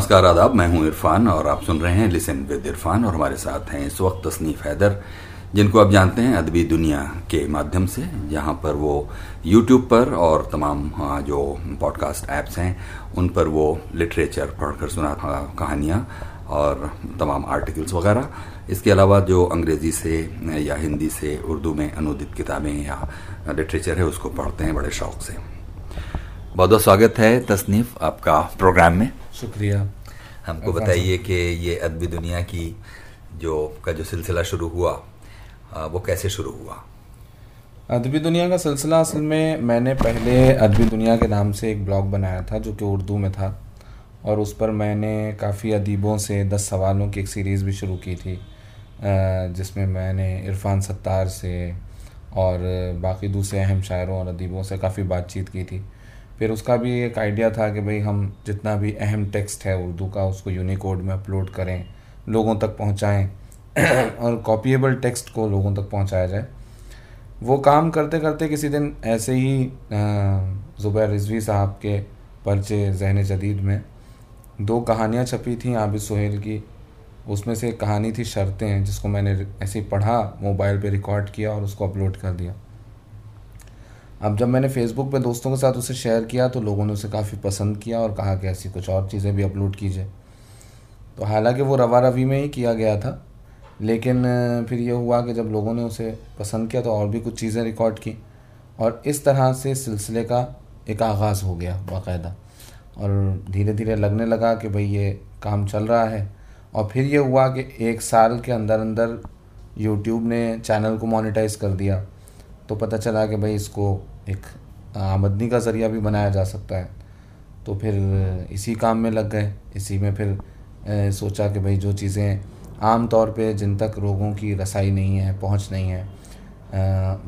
नमस्कार आदाब। मैं हूँ इरफान और आप सुन रहे हैं लिसन विद इरफान और हमारे साथ हैं इस वक्त तसनीफ हैदर जिनको आप जानते हैं अदबी दुनिया के माध्यम से जहाँ पर वो यूट्यूब पर और तमाम हाँ, जो पॉडकास्ट ऐप्स हैं उन पर वो लिटरेचर पढ़कर सुना कहानियाँ और तमाम आर्टिकल्स वगैरह। इसके अलावा जो अंग्रेज़ी से या हिंदी से उर्दू में अनुदित किताबें या लिटरेचर है उसको पढ़ते हैं बड़े शौक से। बहुत बहुत स्वागत है तसनीफ आपका प्रोग्राम में। शुक्रिया। हमको बताइए कि ये अदबी दुनिया की जो का जो सिलसिला शुरू हुआ वो कैसे शुरू हुआ? अदबी दुनिया का सिलसिला असल में मैंने पहले अदबी दुनिया के नाम से एक ब्लॉग बनाया था जो कि उर्दू में था। और उस पर मैंने काफ़ी अदीबों से दस सवालों की एक सीरीज़ भी शुरू की थी जिसमें मैंने इरफान सत्तार से और बाकी दूसरे अहम शायरों और अदीबों से काफ़ी बातचीत की थी। फिर उसका भी एक आइडिया था कि भाई हम जितना भी अहम टेक्स्ट है उर्दू का, उसको यूनिकोड में अपलोड करें, लोगों तक पहुंचाएँ, और कॉपीएबल टेक्स्ट को लोगों तक पहुँचाया जाए। वो काम करते करते किसी दिन ऐसे ही ज़ुबैर रिजवी साहब के पर्चे जहन जदीद में दो कहानियाँ छपी थी आबिद सुहेल की। उसमें से एक कहानी थी शर्तें, जिसको मैंने ऐसे ही पढ़ा, मोबाइल पे रिकॉर्ड किया और उसको अपलोड कर दिया। अब जब मैंने फेसबुक पे दोस्तों के साथ उसे शेयर किया तो लोगों ने उसे काफ़ी पसंद किया और कहा कि ऐसी कुछ और चीज़ें भी अपलोड कीजिए। तो हालाँकि वो रवा रवी में ही किया गया था, लेकिन फिर ये हुआ कि जब लोगों ने उसे पसंद किया तो और भी कुछ चीज़ें रिकॉर्ड की और इस तरह से सिलसिले का एक आगाज़ हो गया बाकायदा। और धीरे धीरे लगने लगा कि भाई ये काम चल रहा है और फिर ये हुआ कि एक साल के अंदर अंदर यूट्यूब ने चैनल को मोनेटाइज कर दिया। तो पता चला कि भाई इसको एक आमदनी का ज़रिया भी बनाया जा सकता है। तो फिर इसी काम में लग गए। इसी में फिर सोचा कि भाई जो चीज़ें आम तौर पे जिन तक लोगों की रसाई नहीं है, पहुँच नहीं है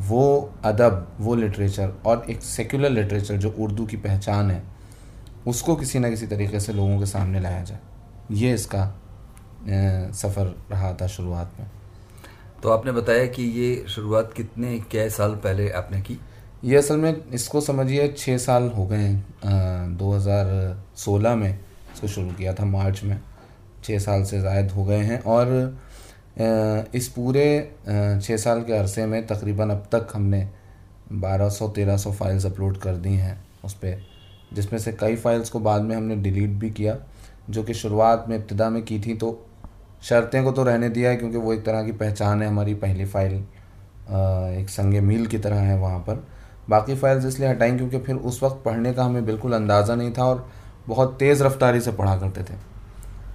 वो अदब, वो लिटरेचर और एक सेकुलर लिटरेचर जो उर्दू की पहचान है, उसको किसी न किसी तरीके से लोगों के सामने लाया जाए। ये इसका सफ़र रहा था शुरुआत में। तो आपने बताया कि ये शुरुआत कितने कै साल पहले आपने की? ये असल में इसको समझिए छः साल हो गए हैं दो हज़ार सोलह में इसको शुरू किया था, मार्च में। छः साल से ज़ायद हो गए हैं और इस पूरे छः साल के अरसे में तकरीबन अब तक हमने बारह सौ, तेरह सौ फाइल्स अपलोड कर दी हैं उस पर जिसमें से कई फ़ाइल्स को बाद में हमने डिलीट भी किया, जो कि शुरुआत में इब्तदा में की थी तो शर्तें को तो रहने दिया है, क्योंकि वो एक तरह की पहचान है हमारी पहली फ़ाइल एक संग मील की तरह है वहाँ पर। बाकी फ़ाइल्स इसलिए हटाई क्योंकि फिर उस वक्त पढ़ने का हमें बिल्कुल अंदाज़ा नहीं था और बहुत तेज़ रफ्तारी से पढ़ा करते थे।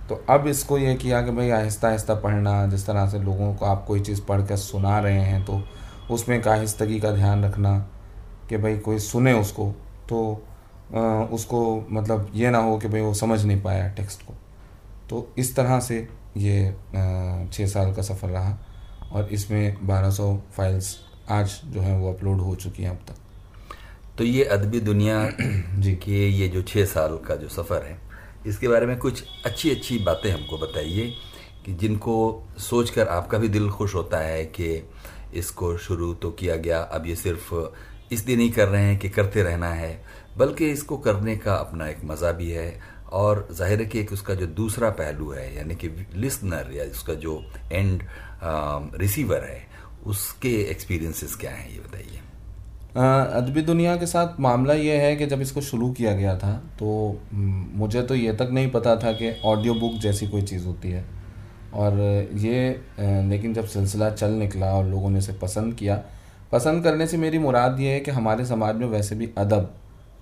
तो अब इसको ये किया कि भाई आहिस्ता आहिस्ता पढ़ना, जिस तरह से लोगों को आप कोई चीज़ पढ़ कर सुना रहे हैं तो उसमें एक आहिस्तगी का ध्यान रखना कि भाई कोई सुने उसको तो उसको मतलब ये ना हो कि भाई वो समझ नहीं पाया टेक्स्ट को। तो इस तरह से ये छः साल का सफ़र रहा और इसमें 1200 फाइल्स आज जो हैं वो अपलोड हो चुकी हैं अब तक। तो ये अदबी दुनिया जी। के ये जो छः साल का जो सफ़र है इसके बारे में कुछ अच्छी अच्छी बातें हमको बताइए कि जिनको सोचकर आपका भी दिल खुश होता है कि इसको शुरू तो किया गया अब ये सिर्फ़ इसलिए नहीं कर रहे हैं कि करते रहना है बल्कि इसको करने का अपना एक मज़ा भी है और ज़ाहिर है कि एक उसका जो दूसरा पहलू है यानी कि लिसनर या उसका जो एंड रिसीवर है उसके एक्सपीरियंसेस क्या हैं ये बताइए। अदबी दुनिया के साथ मामला ये है कि जब इसको शुरू किया गया था तो मुझे तो ये तक नहीं पता था कि ऑडियो बुक जैसी कोई चीज़ होती है। और ये लेकिन जब सिलसिला चल निकला और लोगों ने इसे पसंद किया, पसंद करने से मेरी मुराद ये है कि हमारे समाज में वैसे भी अदब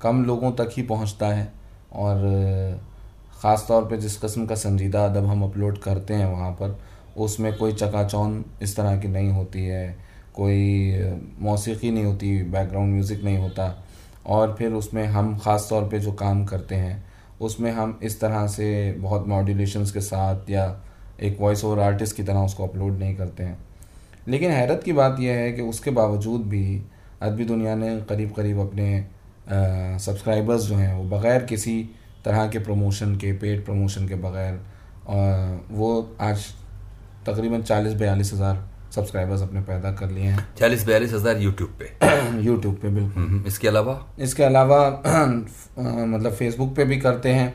कम लोगों तक ही पहुँचता है। और ख़ास तौर पे जिस कस्म का संजीदा अदब हम अपलोड करते हैं वहाँ पर, उसमें कोई चकाचौन इस तरह की नहीं होती है। कोई मौसीकी नहीं होती बैकग्राउंड म्यूज़िक नहीं होता। और फिर उसमें हम ख़ास तौर पे जो काम करते हैं, उसमें हम इस तरह से बहुत मॉड्यूलेशंस के साथ या एक वॉइस ओवर आर्टिस्ट की तरह उसको अपलोड नहीं करते हैं। लेकिन हैरत की बात यह है कि उसके बावजूद भी अदबी दुनिया ने करीब करीब अपने सब्सक्राइबर्स जो हैं, वो बग़ैर किसी तरह के प्रमोशन के पेड प्रमोशन के बग़ैर वो आज तकरीबन चालीस बयालीस हज़ार सब्सक्राइबर्स अपने पैदा कर लिए हैं। चालीस बयालीस हज़ार यूट्यूब पे। यूट्यूब पे बिल्कुल। हम्म, इसके अलावा? इसके अलावा मतलब फेसबुक पे भी करते हैं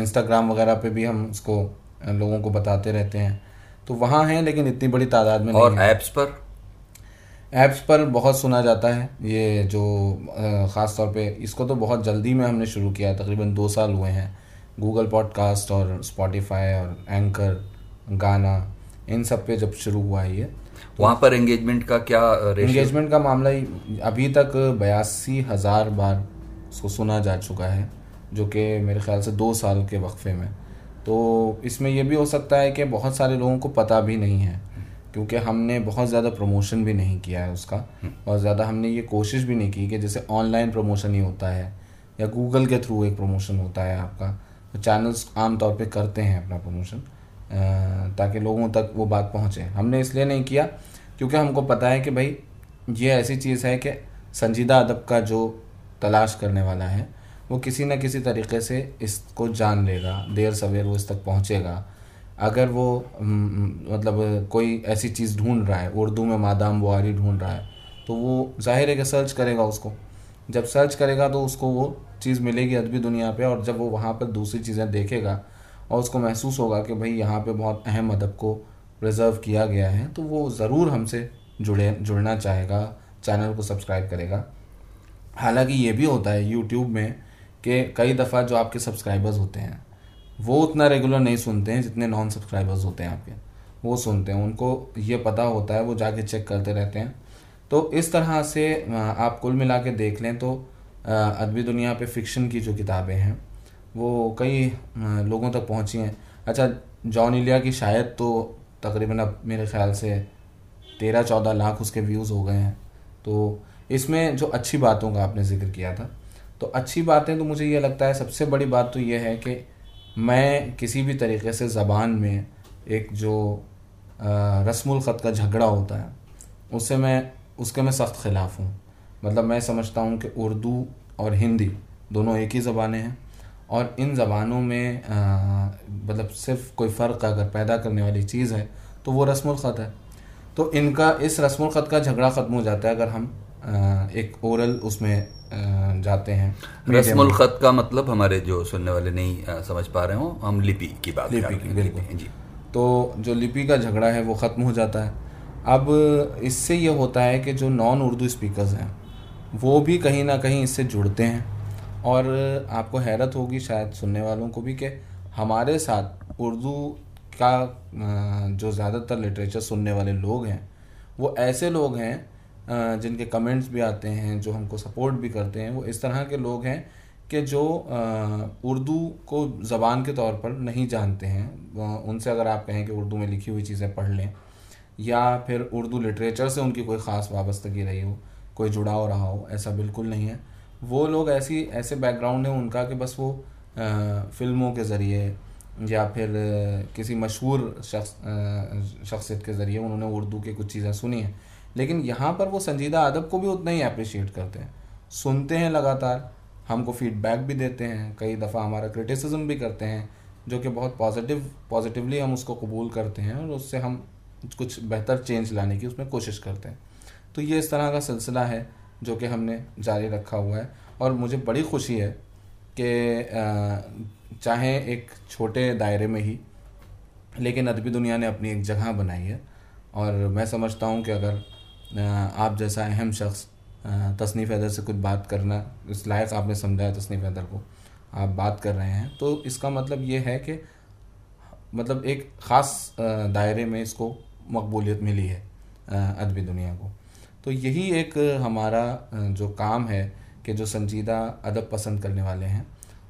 इंस्टाग्राम वगैरह पे भी हम उसको लोगों को बताते रहते हैं। तो वहाँ हैं लेकिन इतनी बड़ी तादाद में और ऐप्स पर? ऐप्स पर बहुत सुना जाता है ये जो ख़ास तौर पे इसको तो बहुत जल्दी में हमने शुरू किया तकरीबन दो साल हुए हैं। गूगल पॉडकास्ट और स्पॉटिफाई और एंकर गाना इन सब पे जब शुरू हुआ है ये वहाँ पर एंगेजमेंट का क्या एंगेजमेंट का मामला अभी तक बयासी हज़ार बार उसको सुना जा चुका है, जो कि मेरे ख्याल से दो साल के वक्फे में। तो इसमें यह भी हो सकता है कि बहुत सारे लोगों को पता भी नहीं है, क्योंकि हमने बहुत ज़्यादा प्रमोशन भी नहीं किया है उसका। और ज़्यादा हमने ये कोशिश भी नहीं की कि जैसे ऑनलाइन प्रमोशन ही होता है, या गूगल के थ्रू एक प्रमोशन होता है आपका। तो चैनल्स आम तौर पे करते हैं अपना प्रमोशन ताकि लोगों तक वो बात पहुँचे। हमने इसलिए नहीं किया, क्योंकि हमको पता है कि भाई, ये ऐसी चीज़ है कि संजीदा अदब का जो तलाश करने वाला है, वो किसी न किसी तरीके से इसको जान लेगा, देर सवेर वो इस तक पहुँचेगा। अगर वो मतलब कोई ऐसी चीज़ ढूंढ रहा है, उर्दू में मादाम बुआरी ढूंढ रहा है तो वो ज़ाहिर है कि सर्च करेगा उसको। जब सर्च करेगा तो उसको वो चीज़ मिलेगी अदबी दुनिया पे, और जब वो वहाँ पर दूसरी चीज़ें देखेगा और उसको महसूस होगा कि भाई यहाँ पे बहुत अहम अदब को प्रिजर्व किया गया है तो वो ज़रूर हमसे जुड़े, जुड़ना चाहेगा चैनल को सब्सक्राइब करेगा। हालाँकि ये भी होता है यूट्यूब में कि कई दफ़ा जो आपके सब्सक्राइबर्स होते हैं, वो उतना रेगुलर नहीं सुनते हैं जितने नॉन सब्सक्राइबर्स होते हैं आपके। वो सुनते हैं, उनको ये पता होता है, वो जाके चेक करते रहते हैं। तो इस तरह से आप कुल मिला के देख लें तो अदबी दुनिया पे फ़िक्शन की जो किताबें हैं वो कई लोगों तक पहुँची हैं। अच्छा जॉन इलिया की शायद तो तकरीबन अब मेरे ख्याल से तेरह चौदह लाख उसके व्यूज़ हो गए हैं। तो इसमें जो अच्छी बातों का आपने ज़िक्र किया था तो अच्छी बातें तो मुझे ये लगता है, सबसे बड़ी बात तो ये है कि मैं किसी भी तरीके से ज़बान में एक जो रस्मुल ख़त का झगड़ा होता है, उससे मैं, उसके मैं सख्त ख़िलाफ़ हूँ। मतलब मैं समझता हूँ कि उर्दू और हिंदी दोनों एक ही ज़बानें हैं। और इन ज़बानों में मतलब सिर्फ़ कोई फ़र्क अगर पैदा करने वाली चीज़ है तो वो रस्म ख़त है। तो इनका इस रस्म ख़त का झगड़ा ख़त्म हो जाता है अगर हम एक ओरल उसमें जाते हैं। रस्म ख़त का मतलब हमारे जो सुनने वाले नहीं समझ पा रहे हो हम लिपि की बात लिपि की बिल्कुल। जी। तो जो लिपि का झगड़ा है वो ख़त्म हो जाता है। अब इससे ये होता है कि जो नॉन उर्दू स्पीकर्स हैं वो भी कहीं ना कहीं इससे जुड़ते हैं। और आपको हैरत होगी शायद सुनने वालों को भी कि हमारे साथ उर्दू का जो ज़्यादातर लिटरेचर सुनने वाले लोग हैं, वो ऐसे लोग हैं जिनके कमेंट्स भी आते हैं, जो हमको सपोर्ट भी करते हैं, वो इस तरह के लोग हैं कि जो उर्दू को ज़बान के तौर पर नहीं जानते हैं। उनसे अगर आप कहें कि उर्दू में लिखी हुई चीज़ें पढ़ लें, या फिर उर्दू लिटरेचर से उनकी कोई ख़ास वाबस्तगी रही हो, कोई जुड़ाव रहा हो, ऐसा बिल्कुल नहीं है। वो लोग ऐसी, ऐसे बैकग्राउंड है उनका कि बस वो फ़िल्मों के ज़रिए या फिर किसी मशहूर शख्स शख्सियत के ज़रिए उन्होंने उर्दू की कुछ चीज़ें सुनी हैं। लेकिन यहाँ पर वो संजीदा अदब को भी उतना ही अप्रिशिएट करते हैं। सुनते हैं लगातार, हमको फीडबैक भी देते हैं, कई दफ़ा हमारा क्रिटिसिज्म भी करते हैं, जो कि बहुत पॉजिटिव पॉजिटिवली हम उसको कबूल करते हैं और उससे हम कुछ बेहतर चेंज लाने की उसमें कोशिश करते हैं। तो ये इस तरह का सिलसिला है। जो कि हमने जारी रखा हुआ है। और मुझे बड़ी खुशी है कि चाहे एक छोटे दायरे में ही, लेकिन अदबी दुनिया ने अपनी एक जगह बनाई है। और मैं समझता हूँ कि अगर आप जैसा अहम शख्स तसनीफ़ हैदर से कुछ बात करना, इस लायक आपने समझाया तसनीफ़ हैदर को, आप बात कर रहे हैं तो इसका मतलब ये है कि मतलब एक ख़ास दायरे में इसको मकबूलियत मिली है अदबी दुनिया को। तो यही एक हमारा जो काम है कि जो संजीदा अदब पसंद करने वाले हैं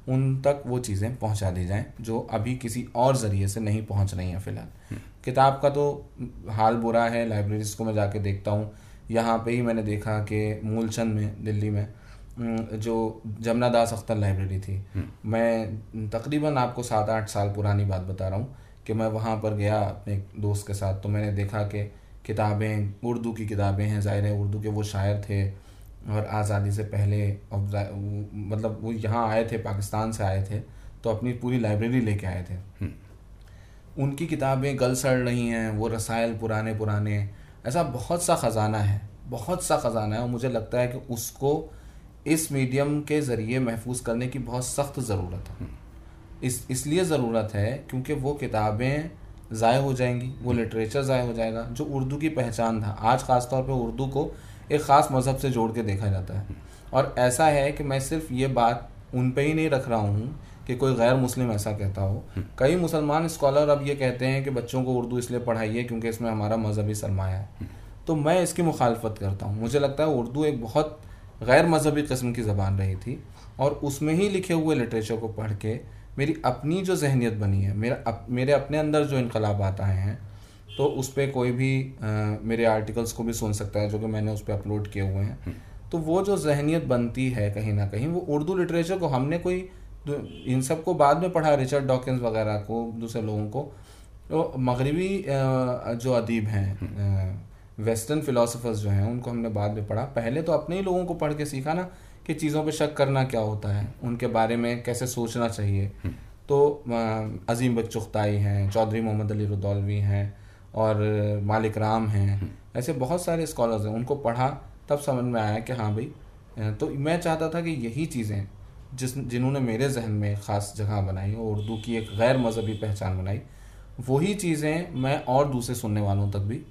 उन तक वो चीज़ें पहुँचा दी जाएँ जो अभी किसी और ज़रिए से नहीं पहुँच रही हैं फ़िलहाल हम्म। किताब का तो हाल बुरा है लाइब्रेरीज को मैं जाके देखता हूँ यहाँ पे ही मैंने देखा कि मूलचंद में दिल्ली में जो जमुना दास अख्तर लाइब्रेरी थी हम्म। मैं तकरीबन आपको सात आठ साल पुरानी बात बता रहा हूँ कि मैं वहाँ पर गया अपने दोस्त के साथ तो मैंने देखा कि किताबें उर्दू की किताबें हैं ज़ाहिर है उर्दू के वो शायर थे और आज़ादी से पहले मतलब वो यहाँ आए थे पाकिस्तान से आए थे तो अपनी पूरी लाइब्रेरी लेके आए थे हम्म। उनकी किताबें गल सड़ रही हैं वो रसायल पुराने पुराने ऐसा बहुत सा ख़जाना है बहुत सा ख़जाना है और मुझे लगता है कि उसको इस मीडियम के ज़रिए महफूज करने की बहुत सख्त ज़रूरत है हम्म। इस इसलिए ज़रूरत है क्योंकि वो किताबें ज़ाय हो जाएँगी वो लिटरेचर ज़ाय हो जाएगा जो उर्दू की पहचान था। आज ख़ास तौर पे उर्दू को एक ख़ास मज़हब से जोड़ के देखा जाता है। और ऐसा है कि मैं सिर्फ़ ये बात उन पे ही नहीं रख रहा हूँ कि कोई गैर मुस्लिम ऐसा कहता हो। कई मुसलमान स्कॉलर अब ये कहते हैं कि बच्चों को उर्दू इसलिए पढ़ाइए क्योंकि इसमें हमारा मजहबी सरमाया है। तो मैं इसकी मुखालफत करता हूँ। मुझे लगता है उर्दू एक बहुत गैर मजहबी कस्म की ज़बान रही थी और उसमें ही लिखे हुए लिटरेचर को पढ़ के मेरी अपनी जो जहनीत बनी है मेरा अप, मेरे अपने अंदर जो इनकलाबात आए हैं तो उस पर कोई भी आ, मेरे आर्टिकल्स को भी सुन सकता है जो कि मैंने उस पर अपलोड किए हुए हैं। तो वो जो जहनीत बनती है कहीं ना कहीं वो उर्दू लिटरेचर को हमने कोई इन सबको बाद में पढ़ा रिचर्ड डॉकिंस वगैरह को दूसरे लोगों को तो मगरबी जो अदीब हैं वेस्टर्न फिलोसफर्स जो हैं उनको हमने बाद में पढ़ा। पहले तो अपने ही लोगों को पढ़ के सीखा ना कि चीज़ों पे शक करना क्या होता है? उनके बारे में कैसे सोचना चाहिए? तो अजीम बच्चुख्ताई हैं चौधरी मोहम्मद अली रुदौलवी हैं और मालिक राम हैं। ऐसे बहुत सारे स्कॉलर्स हैं। उनको पढ़ा तब समझ में आया कि हाँ भाई तो मैं चाहता था कि यही चीज़ें जिस जिन्होंने मेरे जहन में ख़ास जगह बनाई और उर्दू की एक गैर मजहबी पहचान बनाई वही चीज़ें मैं और दूसरे सुनने वालों तक भी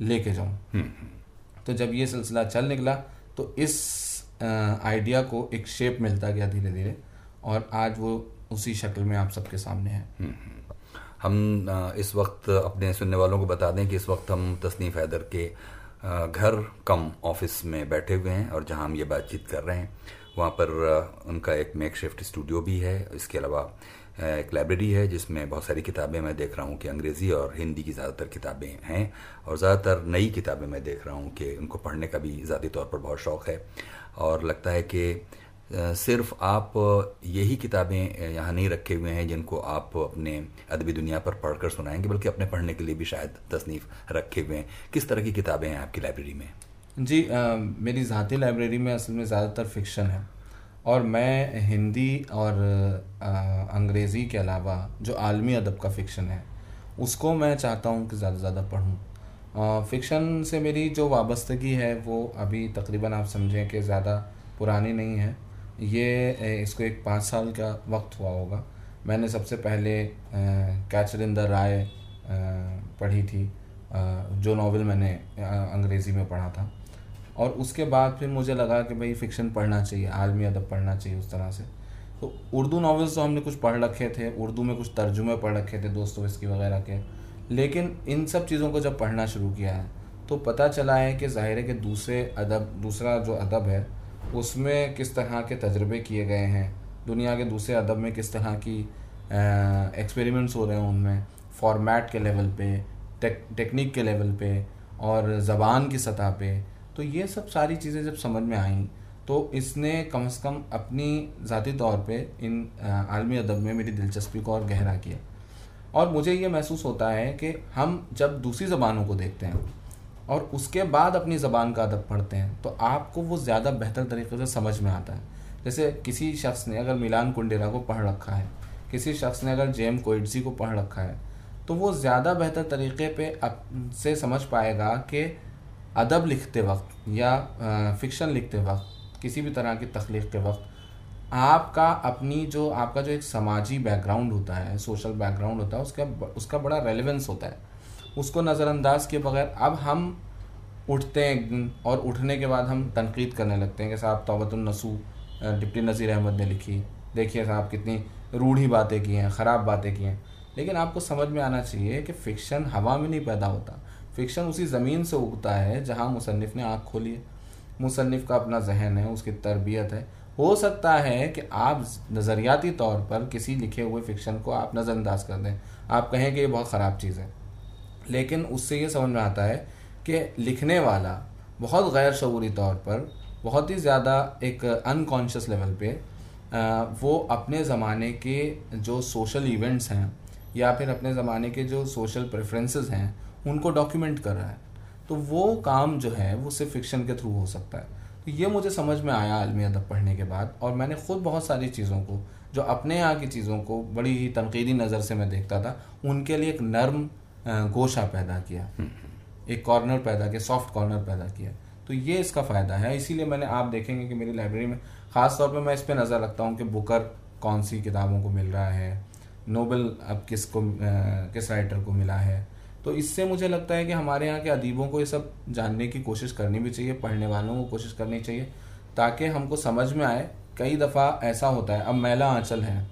लेके जाऊँ। हम्म, हम्म। तो जब ये सिलसिला चल निकला तो इस आइडिया को एक शेप मिलता गया धीरे धीरे और आज वो उसी शक्ल में आप सबके सामने है। हम्म, हम इस वक्त अपने सुनने वालों को बता दें कि इस वक्त हम तसनीफ हैदर के घर कम ऑफ़िस में बैठे हुए हैं और जहाँ हम ये बातचीत कर रहे हैं वहाँ पर उनका एक मेक शिफ्ट स्टूडियो भी है इसके अलावा एक लाइब्रेरी है जिसमें बहुत सारी किताबें मैं देख रहा हूँ कि अंग्रेज़ी और हिंदी की ज़्यादातर किताबें हैं और ज़्यादातर नई किताबें मैं देख रहा हूँ कि उनको पढ़ने का भी ज़ाती तौर पर बहुत शौक़ है। और लगता है कि सिर्फ़ आप यही किताबें यहाँ नहीं रखे हुए हैं जिनको आप अपने अदबी दुनिया पर पढ़कर सुनाएँगे बल्कि अपने पढ़ने के लिए भी शायद तसनीफ रखे हुए हैं। किस तरह की किताबें हैं आपकी लाइब्रेरी में? जी आ, मेरी ज़ाती लाइब्रेरी में असल में ज़्यादातर फिक्शन है। और मैं हिंदी और अंग्रेज़ी के अलावा जो आलमी अदब का फ़िक्शन है उसको मैं चाहता हूँ कि ज़्यादा से ज़्यादा पढ़ूँ। फ़िक्शन से मेरी जो वाबस्तगी है, वो अभी तकरीबन आप समझें कि ज़्यादा पुरानी नहीं है। ये इसको एक पाँच साल का वक्त हुआ होगा। मैंने सबसे पहले कैचर इन द राय पढ़ी थी जो नावल मैंने अंग्रेज़ी में पढ़ा था। और उसके बाद फिर मुझे लगा कि भाई फ़िक्शन पढ़ना चाहिए, आलमी अदब पढ़ना चाहिए उस तरह से। तो उर्दू नावल्स तो हमने कुछ पढ़ रखे थे, उर्दू में कुछ तर्जुमे पढ़ रखे थे दोस्तों इसकी वगैरह के। लेकिन इन सब चीज़ों को जब पढ़ना शुरू किया है तो पता चला है कि ज़ाहिर है कि दूसरे अदब दूसरा जो अदब है उसमें किस तरह के तजर्बे किए गए हैं दुनिया के दूसरे अदब में किस तरह की एक्सपेरिमेंट्स हो रहे हैं उनमें फॉर्मेट के लेवल पे टेक, टेक्निक के लेवल पे और ज़बान की सतह पे तो ये सब सारी चीज़ें जब समझ में आईं तो इसने कम से कम अपनी ज़ाती तौर पे इन आलमी अदब में मेरी दिलचस्पी को और गहरा किया। और मुझे ये महसूस होता है कि हम जब दूसरी ज़बानों को देखते हैं और उसके बाद अपनी ज़बान का अदब पढ़ते हैं तो आपको वो ज़्यादा बेहतर तरीके से समझ में आता है। जैसे किसी शख्स ने अगर मिलान कुंडेरा को पढ़ रखा है, किसी शख्स ने अगर जेम कोइडसी को पढ़ रखा है तो वो ज़्यादा बेहतर तरीके पे अप, से समझ पाएगा कि अदब लिखते वक्त या फ़िक्शन लिखते वक्त, किसी भी तरह की तख्लीक के वक्त आपका अपनी जो, आपका जो एक समाजी बैकग्राउंड होता है सोशल बैकग्राउंड होता है, उसका उसका बड़ा रेलेवेंस होता है। उसको नज़रअंदाज किए बगैर अब हम उठते हैं एक दिन और उठने के बाद हम तनकीद करने लगते हैं कि साहब तोबतुलनसू डिप्टी नज़ीर अहमद ने लिखी। देखिए साहब कितनी रूढ़ी बातें की हैं, ख़राब बातें की हैं। लेकिन आपको समझ में आना चाहिए कि फ़िक्शन हवा में नहीं पैदा होता। फ़िक्शन उसी ज़मीन से उगता है जहाँ मुसनफ़ ने आँख खोली है। मुसनफ़ का अपना जहन है, उसकी तरबियत है। हो सकता है कि आप नज़रियाती तौर पर किसी लिखे हुए फ़िक्शन को आप नज़रअंदाज कर दें। आप कहें कि ये बहुत ख़राब चीज़ है। लेकिन उससे ये समझ में आता है कि लिखने वाला बहुत गैर शूरी तौर पर बहुत ही ज़्यादा एक अनकॉन्शियस लेवल पे वो अपने ज़माने के जो सोशल इवेंट्स हैं या फिर अपने ज़माने के जो सोशल प्रेफरेंसेस हैं, उनको डॉक्यूमेंट कर रहा है। तो वो काम जो है, वो सिर्फ़ फिक्शन के थ्रू हो सकता है। तो ये मुझे समझ में आया आलमी अदब पढ़ने के बाद और मैंने ख़ुद बहुत सारी चीज़ों को जो अपने यहाँ की चीज़ों को बड़ी ही तनकीदी नज़र से मैं देखता था उनके लिए एक नर्म गोशा पैदा किया। एक कॉर्नर पैदा किया सॉफ्ट कॉर्नर पैदा किया। तो ये इसका फ़ायदा है। इसीलिए मैंने आप देखेंगे कि मेरी लाइब्रेरी में ख़ास तौर पर मैं इस पर नज़र रखता हूँ कि बुकर कौन सी किताबों को मिल रहा है नोबल अब किसको अ, किस राइटर को मिला है तो इससे मुझे लगता है कि हमारे यहाँ के अदीबों को ये सब जानने की कोशिश करनी भी चाहिए, पढ़ने वालों को कोशिश करनी चाहिए, ताकि हमको समझ में आए, कई दफ़ा ऐसा होता है, अब मैला आंचल है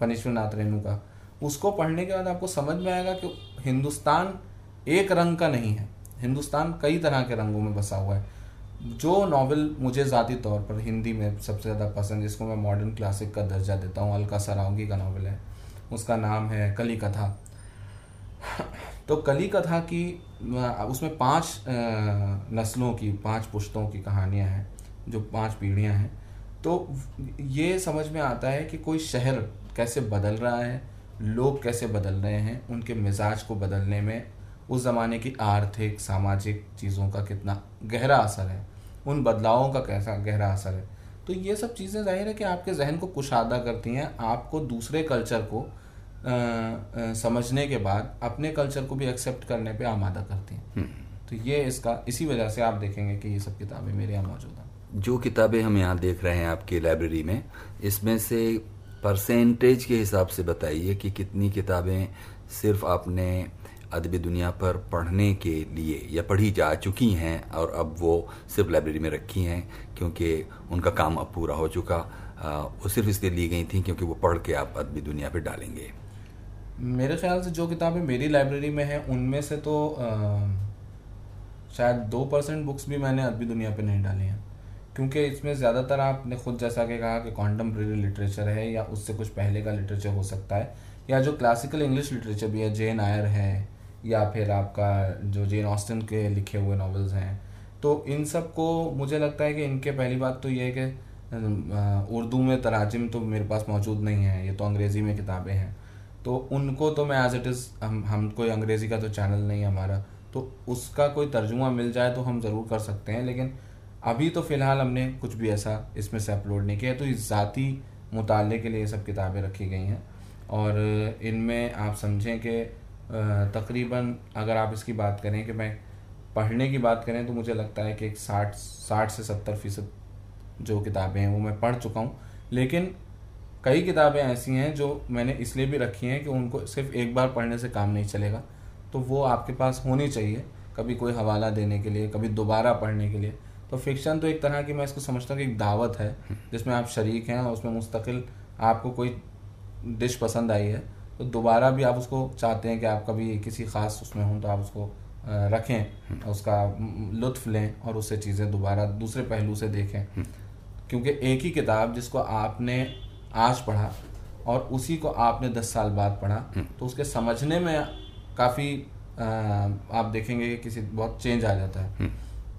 पनीश्वर नाथ रेणु का, उसको पढ़ने के बाद आपको समझ में आएगा कि हिंदुस्तान एक रंग का नहीं है, हिंदुस्तान कई तरह के रंगों में बसा हुआ है। जो नावल मुझे ज़ाती तौर पर, हिंदी में सबसे ज़्यादा पसंद, जिसको मैं मॉडर्न क्लासिक का दर्जा देता हूँ, अलका सरावगी का नावल है, उसका नाम है कली कथा तो कली कथा की उसमें पाँच नस्लों की, पाँच पुश्तों की कहानियाँ हैं, जो पाँच पीढ़ियाँ हैं। तो ये समझ में आता है कि कोई शहर कैसे बदल रहा है, लोग कैसे बदल रहे हैं, उनके मिजाज को बदलने में उस ज़माने की आर्थिक, सामाजिक चीज़ों का कितना गहरा असर है, उन बदलावों का कैसा गहरा असर है। तो ये सब चीज़ें ज़ाहिर है कि आपके जहन को कुशादा करती हैं, आपको दूसरे कल्चर को समझने के बाद अपने कल्चर को भी एक्सेप्ट करने पे आमादा करती हैं। तो ये इसका इसी वजह से आप देखेंगे कि ये सब किताबें मेरे यहाँ मौजूद हैं। जो किताबें हम यहाँ देख रहे हैं आपकी लाइब्रेरी में इसमें से परसेंटेज के हिसाब से बताइए कि कितनी किताबें सिर्फ़ आपने अदबी दुनिया पर पढ़ने के लिए या पढ़ी जा चुकी हैं और अब वो सिर्फ़ लाइब्रेरी में रखी हैं क्योंकि उनका काम अब पूरा हो चुका। वो सिर्फ़ इसलिए ली गई थी क्योंकि वो पढ़ के आप अदबी दुनिया पर डालेंगे। मेरे ख्याल से जो किताबें मेरी लाइब्रेरी में हैं उनमें से तो अ, शायद दो परसेंट बुक्स भी मैंने अदबी दुनिया पे नहीं डाली हैं। क्योंकि इसमें ज़्यादातर आपने खुद जैसा कि कहा कि कॉन्टम्प्रेरी लिटरेचर है या उससे कुछ पहले का लिटरेचर हो सकता है या जो क्लासिकल इंग्लिश लिटरेचर भी है जेन आयर है या फिर आपका जो जेन ऑस्टन के लिखे हुए नॉवेल्स हैं। तो इन सबको मुझे लगता है कि इनके पहली बात तो ये है कि उर्दू में तराजिम तो मेरे पास मौजूद नहीं है ये तो अंग्रेज़ी में किताबें हैं। तो उनको तो मैं एज इट इज़ हम हम कोई अंग्रेज़ी का तो चैनल नहीं है हमारा तो उसका कोई तर्जुमा मिल जाए तो हम ज़रूर कर सकते हैं, लेकिन अभी तो फ़िलहाल हमने कुछ भी ऐसा इसमें से अपलोड नहीं किया तो इस ज़ाती मुताले के लिए ये सब किताबें रखी गई हैं। और इनमें आप समझें कि तकरीबन अगर आप इसकी बात करें कि मैं पढ़ने की बात करें तो मुझे लगता है कि एक साठ साठ से सत्तर फ़ीसद जो किताबें हैं वो मैं पढ़ चुका हूँ, लेकिन कई किताबें ऐसी हैं जो मैंने इसलिए भी रखी हैं कि उनको सिर्फ़ एक बार पढ़ने से काम नहीं चलेगा। तो वो आपके पास होनी चाहिए कभी कोई हवाला देने के लिए, कभी दोबारा पढ़ने के लिए। तो फिक्शन तो एक तरह की मैं इसको समझता हूँ कि एक दावत है, जिसमें आप शरीक हैं और उसमें मुस्तकिल आपको कोई डिश पसंद आई है तो दोबारा भी आप उसको चाहते हैं कि आप कभी किसी ख़ास उसमें हों तो आप उसको रखें, उसका लुत्फ लें और उससे चीज़ें दोबारा दूसरे पहलू से देखें। क्योंकि एक ही किताब जिसको आपने आज पढ़ा और उसी को आपने दस साल बाद पढ़ा। तो उसके समझने में काफ़ी आप देखेंगे कि किसी बहुत चेंज आ जाता है।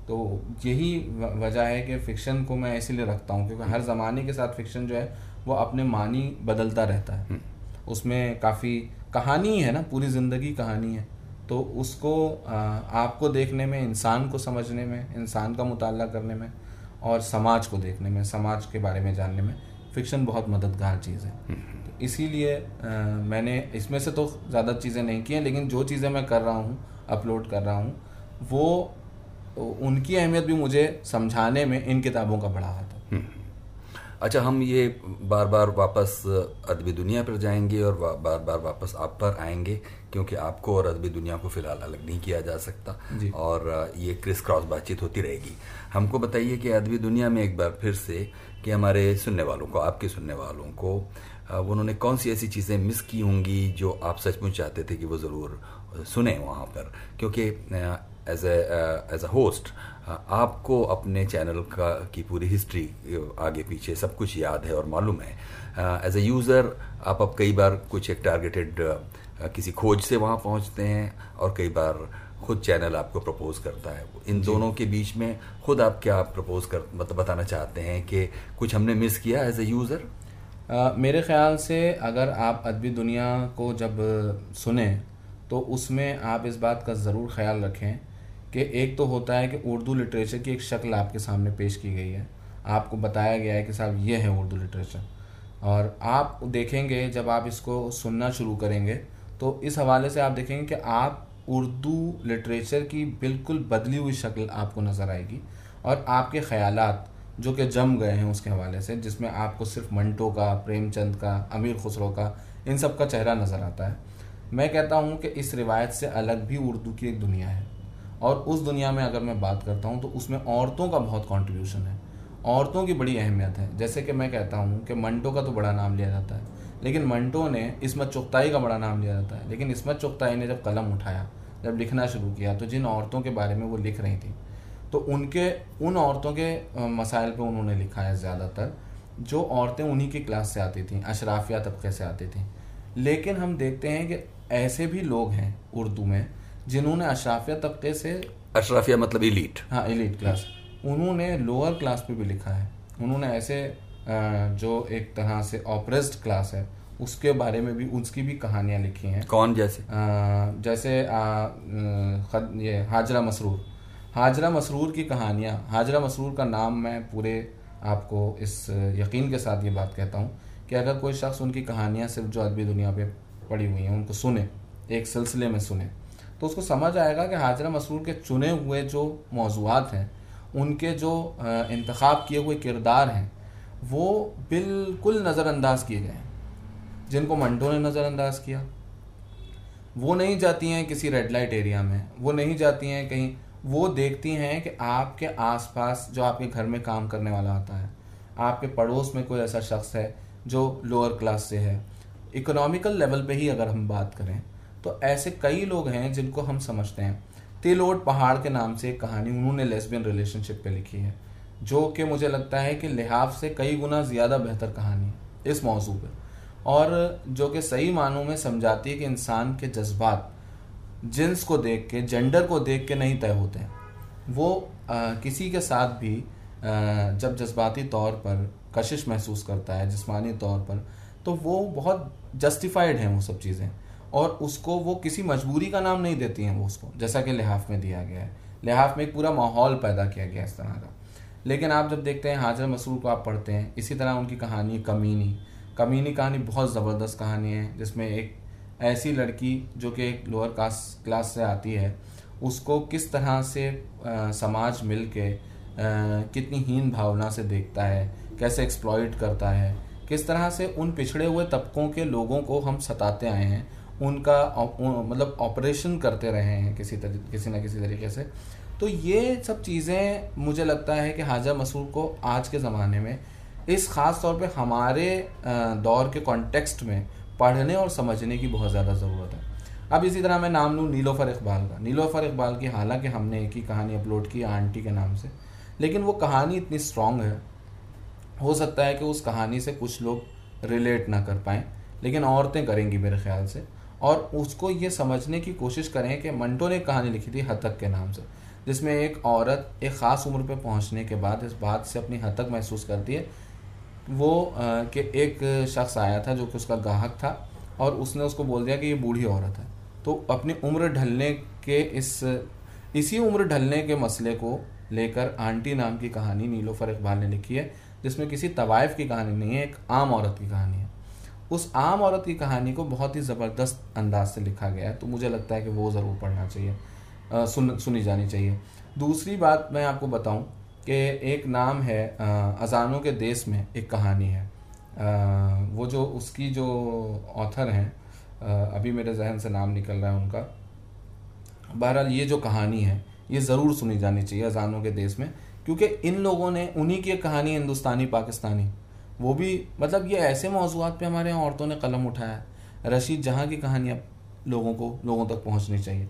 तो यही वजह है कि फ़िक्शन को मैं इसीलिए रखता हूँ क्योंकि हर ज़माने के साथ फ़िक्शन जो है वो अपने मानी बदलता रहता है। उसमें काफ़ी कहानी है ना पूरी ज़िंदगी कहानी है। तो उसको आपको देखने में इंसान को समझने में इंसान का मुताला करने में और समाज को देखने में समाज के बारे में जानने में फ़िक्शन बहुत मददगार चीज़ है। तो इसीलिए मैंने इसमें से तो ज़्यादा चीज़ें नहीं की हैं लेकिन जो चीज़ें मैं कर रहा हूँ अपलोड कर रहा हूँ वो उनकी अहमियत भी मुझे समझाने में इन किताबों का बड़ा हाथ है। अच्छा हम ये बार बार वापस अदबी दुनिया पर जाएँगे और बार बार वापस आप पर आएँगे क्योंकि आपको और अदबी दुनिया को फ़िलहाल अलग नहीं किया जा सकता। और ये क्रिस क्रॉस बातचीत होती रहेगी। हमको बताइए कि अदबी दुनिया में एक बार फिर से कि हमारे सुनने वालों को, आपके सुनने वालों को उन्होंने कौन सी ऐसी चीज़ें मिस की होंगी जो आप सचमुच चाहते थे कि वो ज़रूर सुने वहाँ पर? क्योंकि एज एज अ होस्ट आपको अपने चैनल का, की पूरी हिस्ट्री आगे पीछे सब कुछ याद है और मालूम है। एज ए यूज़र आप अब कई बार कुछ एक टारगेटेड किसी खोज से वहाँ पहुँचते हैं और कई बार खुद चैनल आपको प्रपोज करता है। इन दोनों के बीच में खुद आप क्या प्रपोज कर मतलब बताना चाहते हैं कि कुछ हमने मिस किया एज ए यूज़र मेरे ख्याल से अगर आप अदबी दुनिया को जब सुने तो उसमें आप इस बात का ज़रूर ख्याल रखें कि एक तो होता है कि उर्दू लिटरेचर की एक शक्ल आपके सामने पेश की गई है। आपको बताया गया है कि साहब ये है उर्दू लिटरेचर। और आप देखेंगे जब आप इसको सुनना शुरू करेंगे तो इस हवाले से आप देखेंगे कि आप उर्दू लिटरेचर की बिल्कुल बदली हुई शक्ल आपको नज़र आएगी और आपके ख्याल जो कि जम गए हैं उसके हवाले से, जिसमें आपको सिर्फ़ मंटो का, प्रेमचंद का, अमीर खुसरो का, इन सब का चेहरा नज़र आता है। मैं कहता हूँ कि इस रिवायत से अलग भी उर्दू की एक दुनिया है। और उस दुनिया में अगर मैं बात करता हूँ तो उसमें औरतों का बहुत कंट्रीब्यूशन है। औरतों की बड़ी अहमियत है। जैसे कि मैं कहता हूँ कि मंटो का तो बड़ा नाम लिया जाता है। लेकिन मंटो ने इसमत चुगताई का बड़ा नाम लिया जाता है। लेकिन इसमत चुगताई ने जब कलम उठाया जब लिखना शुरू किया तो जिन औरतों के बारे में वो लिख रही थी तो उनके उन औरतों के मसाइल पे उन्होंने लिखा है ज़्यादातर जो औरतें उन्हीं की क्लास से आती थी अशराफिया तबके से आती थी। लेकिन हम देखते हैं कि ऐसे भी लोग हैं उर्दू में जिन्होंने अशराफिया तबके से अशराफिया मतलब इलीट हाँ इलीट क्लास उन्होंने लोअर क्लास पे भी लिखा है। उन्होंने ऐसे जो एक तरह से ऑपरेस्ड क्लास है उसके बारे में भी उसकी भी कहानियाँ लिखी हैं। कौन जैसे? आ, जैसे आ, खद, ये हाजरा मसरूर। हाजरा मसरूर की कहानियाँ हाजरा मसरूर का नाम मैं पूरे आपको इस यकीन के साथ ये बात कहता हूँ कि अगर कोई शख्स उनकी कहानियाँ सिर्फ़ जो अदबी दुनिया पे पड़ी हुई हैं उनको सुने एक सिलसिले में सुने तो उसको समझ आएगा कि हाजरा मसरूर के चुने हुए जो मौजूद हैं उनके जो इंतखब किए हुए किरदार हैं वो बिल्कुल नज़रअंदाज किए गए हैं, जिनको मंटो ने नज़रअंदाज किया। वो नहीं जाती हैं किसी रेड लाइट एरिया में, वो नहीं जाती हैं कहीं, वो देखती हैं कि आपके आसपास जो आपके घर में काम करने वाला आता है, आपके पड़ोस में कोई ऐसा शख्स है जो लोअर क्लास से है। इकोनॉमिकल लेवल पे ही अगर हम बात करें तो ऐसे कई लोग हैं जिनको हम समझते हैं। तिलोट पहाड़ के नाम से एक कहानी उन्होंने लेसबियन रिलेशनशिप पे लिखी है। जो कि मुझे लगता है कि लिहाफ से कई गुना ज़्यादा बेहतर कहानी है इस मौजू पर और जो कि सही मानों में समझाती है कि इंसान के जज्बात जिन्स को देख के जेंडर को देख के नहीं तय होते हैं। वो आ, किसी के साथ भी आ, जब जज्बाती तौर पर कशिश महसूस करता है जिस्मानी तौर पर तो वो बहुत जस्टिफाइड हैं वो सब चीज़ें। और उसको वो किसी मजबूरी का नाम नहीं देती हैं वो उसको जैसा कि लिहाफ में दिया गया है। लिहाफ में एक पूरा माहौल पैदा किया गया इस तरह का। लेकिन आप जब देखते हैं हाजर मसूर को आप पढ़ते हैं इसी तरह उनकी कहानी कमीनी। कमीनी कहानी बहुत ज़बरदस्त कहानी है जिसमें एक ऐसी लड़की जो कि एक लोअर कास्ट क्लास से आती है उसको किस तरह से आ, समाज मिल के आ, कितनी हीन भावना से देखता है कैसे एक्सप्लॉइट करता है किस तरह से उन पिछड़े हुए तबकों के लोगों को हम सताते आए हैं उनका मतलब ऑपरेशन करते रहे हैं किसी तरह किसी न किसी तरीके से। तो ये सब चीज़ें मुझे लगता है कि हाजा मसूर को आज के ज़माने में, इस ख़ास तौर पे हमारे दौर के कॉन्टेक्स्ट में पढ़ने और समझने की बहुत ज़्यादा ज़रूरत है। अब इसी तरह मैं नाम लूँ नीलोफर इकबाल का। नीलोफर इकबाल की हालाँकि हमने एक ही कहानी अपलोड की आंटी के नाम से, लेकिन वो कहानी इतनी स्ट्रांग है, हो सकता है कि उस कहानी से कुछ लोग रिलेट ना कर पाएँ, लेकिन औरतें करेंगी मेरे ख्याल से, और उसको ये समझने की कोशिश करें कि मंटो ने कहानी लिखी थी हतक के नाम से। जिसमें एक औरत एक ख़ास उम्र पर पहुँचने के बाद, इस बात से अपनी हतक महसूस करती है। वो कि एक शख्स आया था जो कि उसका गाहक था और उसने उसको बोल दिया कि ये बूढ़ी औरत है। तो अपनी उम्र ढलने के इस, इसी उम्र ढलने के मसले को लेकर आंटी नाम की कहानी नीलोफर इकबाल ने लिखी है, जिसमें किसी तवायफ की कहानी नहीं है, एक आम औरत की कहानी है। उस आम औरत की कहानी को बहुत ही ज़बरदस्त अंदाज से लिखा गया है तो मुझे लगता है कि वो ज़रूर पढ़ना चाहिए। सुन, सुनी जानी चाहिए। दूसरी बात मैं आपको बताऊँ कि एक नाम है अजानों के देश में एक कहानी है। वो जो, उसकी जो ऑथर हैं अभी मेरे जहन से नाम निकल रहा है उनका। बहरहाल ये जो कहानी है, ये ज़रूर सुनी जानी चाहिए अजानों के देश में, क्योंकि इन लोगों ने, उन्हीं की कहानी हिंदुस्तानी, पाकिस्तानी। वो भी मतलब ये ऐसे मौजूद पे हमारे यहाँ औरतों ने कलम उठाया रशीद जहाँ की कहानियाँ लोगों को, लोगों तक पहुँचनी चाहिए।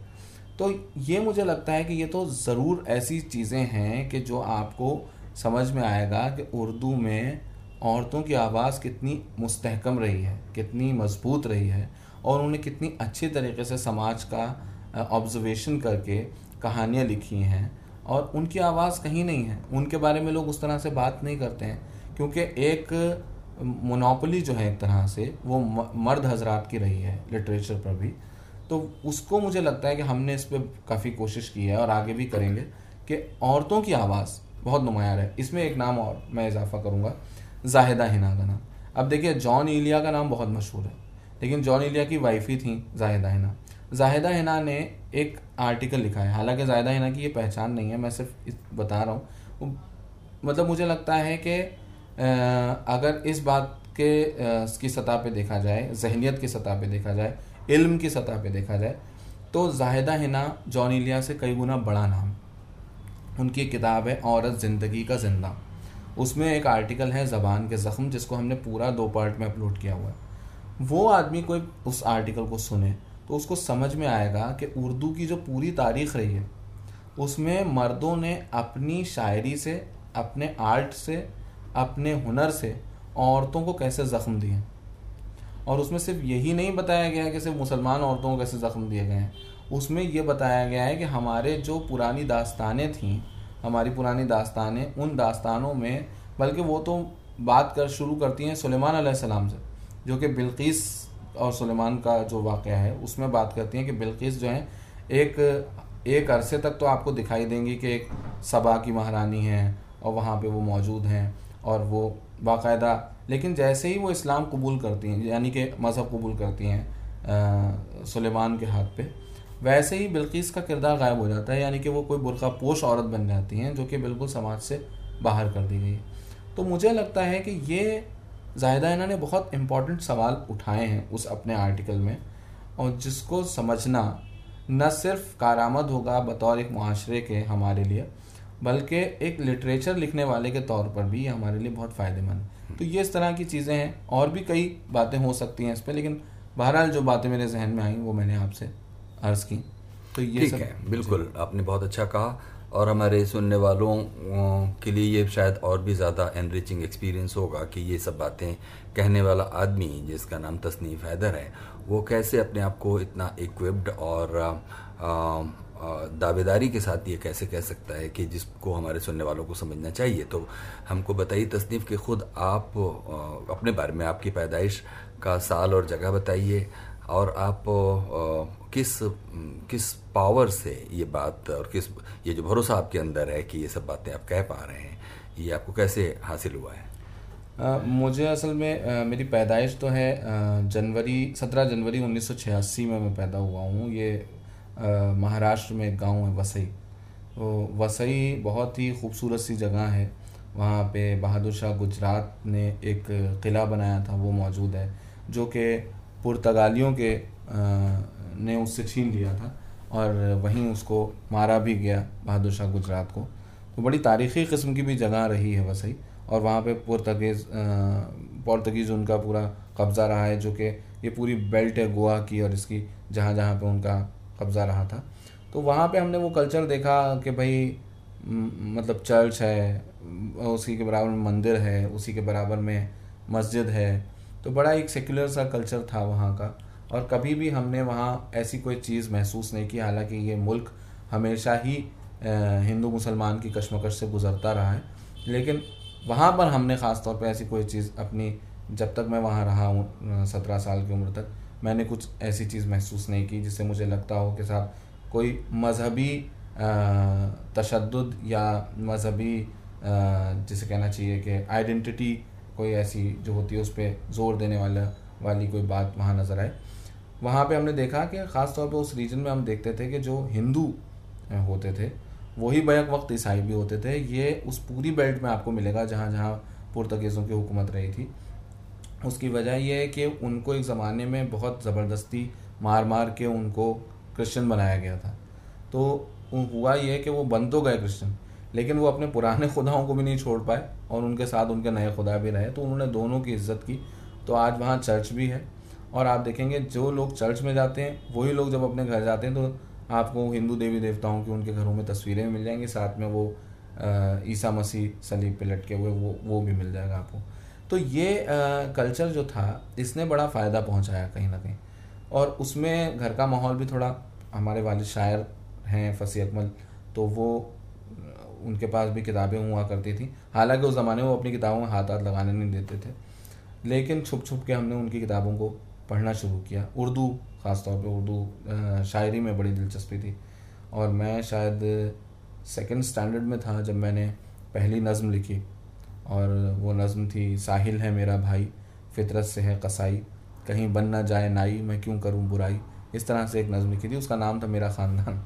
तो ये मुझे लगता है कि ये तो ज़रूर ऐसी चीज़ें हैं कि जो आपको समझ में आएगा कि उर्दू में औरतों की आवाज़ कितनी मुस्तहकम रही है, कितनी मज़बूत रही है और उन्हें कितनी अच्छी तरीके से समाज का ऑब्जर्वेशन करके कहानियाँ लिखी हैं और उनकी आवाज़ कहीं नहीं है। उनके बारे में लोग उस तरह से बात नहीं करते हैं क्योंकि एक मोनोपली जो है एक तरह से वो मर्द हजरात की रही है, लिटरेचर पर भी। तो उसको मुझे लगता है कि हमने इस पर काफ़ी कोशिश की है और आगे भी करेंगे कि औरतों की आवाज़ बहुत नुमाया है। इसमें एक नाम और मैं इजाफा करूँगा, जाहिदा हिना का नाम। अब देखिए, जॉन इलिया का नाम बहुत मशहूर है, लेकिन जॉन इलिया की वाइफ ही थी जाहिदा हिना। जाहिदा हिना ने एक आर्टिकल लिखा है। हालाँकि जाहिदा हिना की ये पहचान नहीं है, मैं सिर्फ़ बता रहा हूँ। मतलब मुझे लगता है कि अगर इस बात के की सतह पे देखा जाए जहनीत की सतह पे देखा जाए इल्म की सतह पे देखा जाए तो जाहिदा हिना जॉन इलिया से कई गुना बड़ा नाम। उनकी किताब है औरत ज़िंदगी का ज़िंदा। उसमें एक आर्टिकल है ज़बान के ज़ख्म, जिसको हमने पूरा दो पार्ट में अपलोड किया हुआ है। वो आदमी कोई उस आर्टिकल को सुने तो उसको समझ में आएगा कि उर्दू की जो पूरी तारीख रही है, उसमें मर्दों ने अपनी शायरी से, अपने आर्ट से, अपने हुनर से औरतों को कैसे ज़ख्म दिए। और उसमें सिर्फ़ यही नहीं बताया गया है कि सिर्फ़ मुसलमान औरतों को कैसे ज़ख्म दिए गए हैं। उसमें ये बताया गया है कि हमारे जो पुरानी दास्तानें थीं, हमारी पुरानी दास्तानें, उन दास्तानों में, बल्कि वो तो बात कर शुरू करती हैं सुलेमान सलाम से, जो कि बिल्किस और सुलेमान का जो वाक़ है, उसमें बात करती हैं कि बिल्किस जो है, एक एक अरसे तक तो आपको दिखाई देंगी कि एक सबा की महारानी है और वहाँ पे वो मौजूद हैं और वो बाकायदा। लेकिन जैसे ही वो इस्लाम कबूल करती हैं, यानी कि मज़हब कबूल करती हैं सुलेमान के हाथ पे, वैसे ही बिल्किस का किरदार गायब हो जाता है, यानी कि वो कोई बुरका पोश औरत बन जाती हैं, जो कि बिल्कुल समाज से बाहर कर दी गई। तो मुझे लगता है कि ये जाहिदा इन्हों ने बहुत इम्पोर्टेंट सवाल उठाए हैं उस अपने आर्टिकल में, और जिसको समझना न सिर्फ़ कारामद होगा, बतौर एक माशरे के हमारे लिए बल्कि एक लिटरेचर लिखने वाले के तौर पर भी ये हमारे लिए बहुत फ़ायदेमंद। तो ये इस तरह की चीज़ें हैं और भी कई बातें हो सकती हैं इस पर लेकिन बहरहाल जो बातें मेरे जहन में आई वो मैंने आपसे अर्ज़ की। तो ये ठीक है बिल्कुल आपने बहुत अच्छा कहा और हमारे सुनने वालों के लिए ये शायद और भी ज़्यादा एनरिचिंग एक्सपीरियंस होगा कि ये सब बातें कहने वाला आदमी जिसका नाम तसनीफ हैदर है वो कैसे अपने आप को इतना इक्विप्ड और दावेदारी के साथ ये कैसे कह सकता है कि जिसको हमारे सुनने वालों को समझना चाहिए? तो हमको बताइए तसनीफ़ कि खुद आप अपने बारे में आपकी पैदाइश का साल और जगह बताइए। और आप किस किस पावर से ये बात और किस ये जो भरोसा आपके अंदर है कि ये सब बातें आप कह पा रहे हैं ये आपको कैसे हासिल हुआ है? आ, मुझे असल में आ, मेरी पैदाइश तो है जनवरी सत्रह जनवरी उन्नीस में मैं पैदा हुआ हूँ। ये महाराष्ट्र में एक गाँव है वसई। तो वसई बहुत ही खूबसूरत सी जगह है। वहाँ पे बहादुर शाह गुजरात ने एक क़िला बनाया था, वो मौजूद है, जो कि पुर्तगालियों के ने उससे छीन लिया था और वहीं उसको मारा भी गया बहादुर शाह गुजरात को। तो बड़ी तारीख़ी किस्म की भी जगह रही है वसई और वहाँ पे पुर्तगीज़ पुर्तगीज़ उनका पूरा कब्ज़ा रहा है, जो कि ये पूरी बेल्ट है गोवा की और इसकी जहाँ जहाँ पे उनका कब्ज़ा रहा था। तो वहाँ पे हमने वो कल्चर देखा कि भाई मतलब चर्च है, उसी के बराबर में मंदिर है, उसी के बराबर में मस्जिद है। तो बड़ा एक सेकुलर सा कल्चर था वहाँ का। और कभी भी हमने वहाँ ऐसी कोई चीज़ महसूस नहीं की। हालाँकि ये मुल्क हमेशा ही हिंदू मुसलमान की कश्मकश से गुज़रता रहा है। लेकिन वहाँ पर हमने ख़ास तौर पर ऐसी कोई चीज़ अपनी, जब तक मैं वहाँ रहा हूँ सत्रह साल की उम्र तक मैंने कुछ ऐसी चीज़ महसूस नहीं की जिससे मुझे लगता हो कि साहब, कोई मजहबी तशद या मजहबी जिसे कहना चाहिए कि आइडेंटिटी कोई ऐसी जो होती है, उस पर ज़ोर देने वाला, वाली कोई बात वहाँ नज़र आए। वहाँ पे हमने देखा कि ख़ास तौर पे उस रीजन में हम देखते थे कि जो हिंदू होते थे, वही बैक वक्त ईसाई भी होते थे। ये उस पूरी बेल्ट में आपको मिलेगा जहाँ जहाँ पुर्तगेज़ों की हुकूमत रही थी। उसकी वजह यह है कि उनको एक ज़माने में बहुत ज़बरदस्ती मार मार के उनको क्रिश्चियन बनाया गया था। तो हुआ ये कि वो बन तो गए क्रिश्चियन लेकिन वो अपने पुराने खुदाओं को भी नहीं छोड़ पाए और उनके साथ उनके नए खुदा भी रहे तो उन्होंने दोनों की इज़्ज़त की। तो आज वहाँ चर्च भी है और आप देखेंगे जो लोग चर्च में जाते हैं, वही लोग जब अपने घर जाते हैं तो आपको हिंदू देवी देवताओं की उनके घरों में तस्वीरें मिल जाएँगी, साथ में वो ईसा मसीह सलीब पे लटके हुए, वो वो भी मिल जाएगा आपको। तो ये कल्चर जो था, इसने बड़ा फ़ायदा पहुँचाया कहीं ना कहीं। और उसमें घर का माहौल भी थोड़ा, हमारे वाले शायर हैं फसी अकमल तो वो उनके पास भी किताबें हुआ करती थी। हालाँकि उस ज़माने में वो अपनी किताबों में हाथ हाथ लगाने नहीं देते थे। लेकिन छुप छुप के हमने उनकी किताबों को पढ़ना शुरू किया। उर्दू ख़ास तौर उर्दू शायरी में बड़ी दिलचस्पी थी। और मैं शायद सेकंड स्टैंडर्ड में था जब मैंने पहली नज़म लिखी। और वो नज़म थी, साहिल है मेरा भाई, फितरत से है कसाई। कहीं बन ना जाए नाई, मैं क्यों करूँ बुराई? इस तरह से एक नज़म लिखी थी, उसका नाम था मेरा ख़ानदान।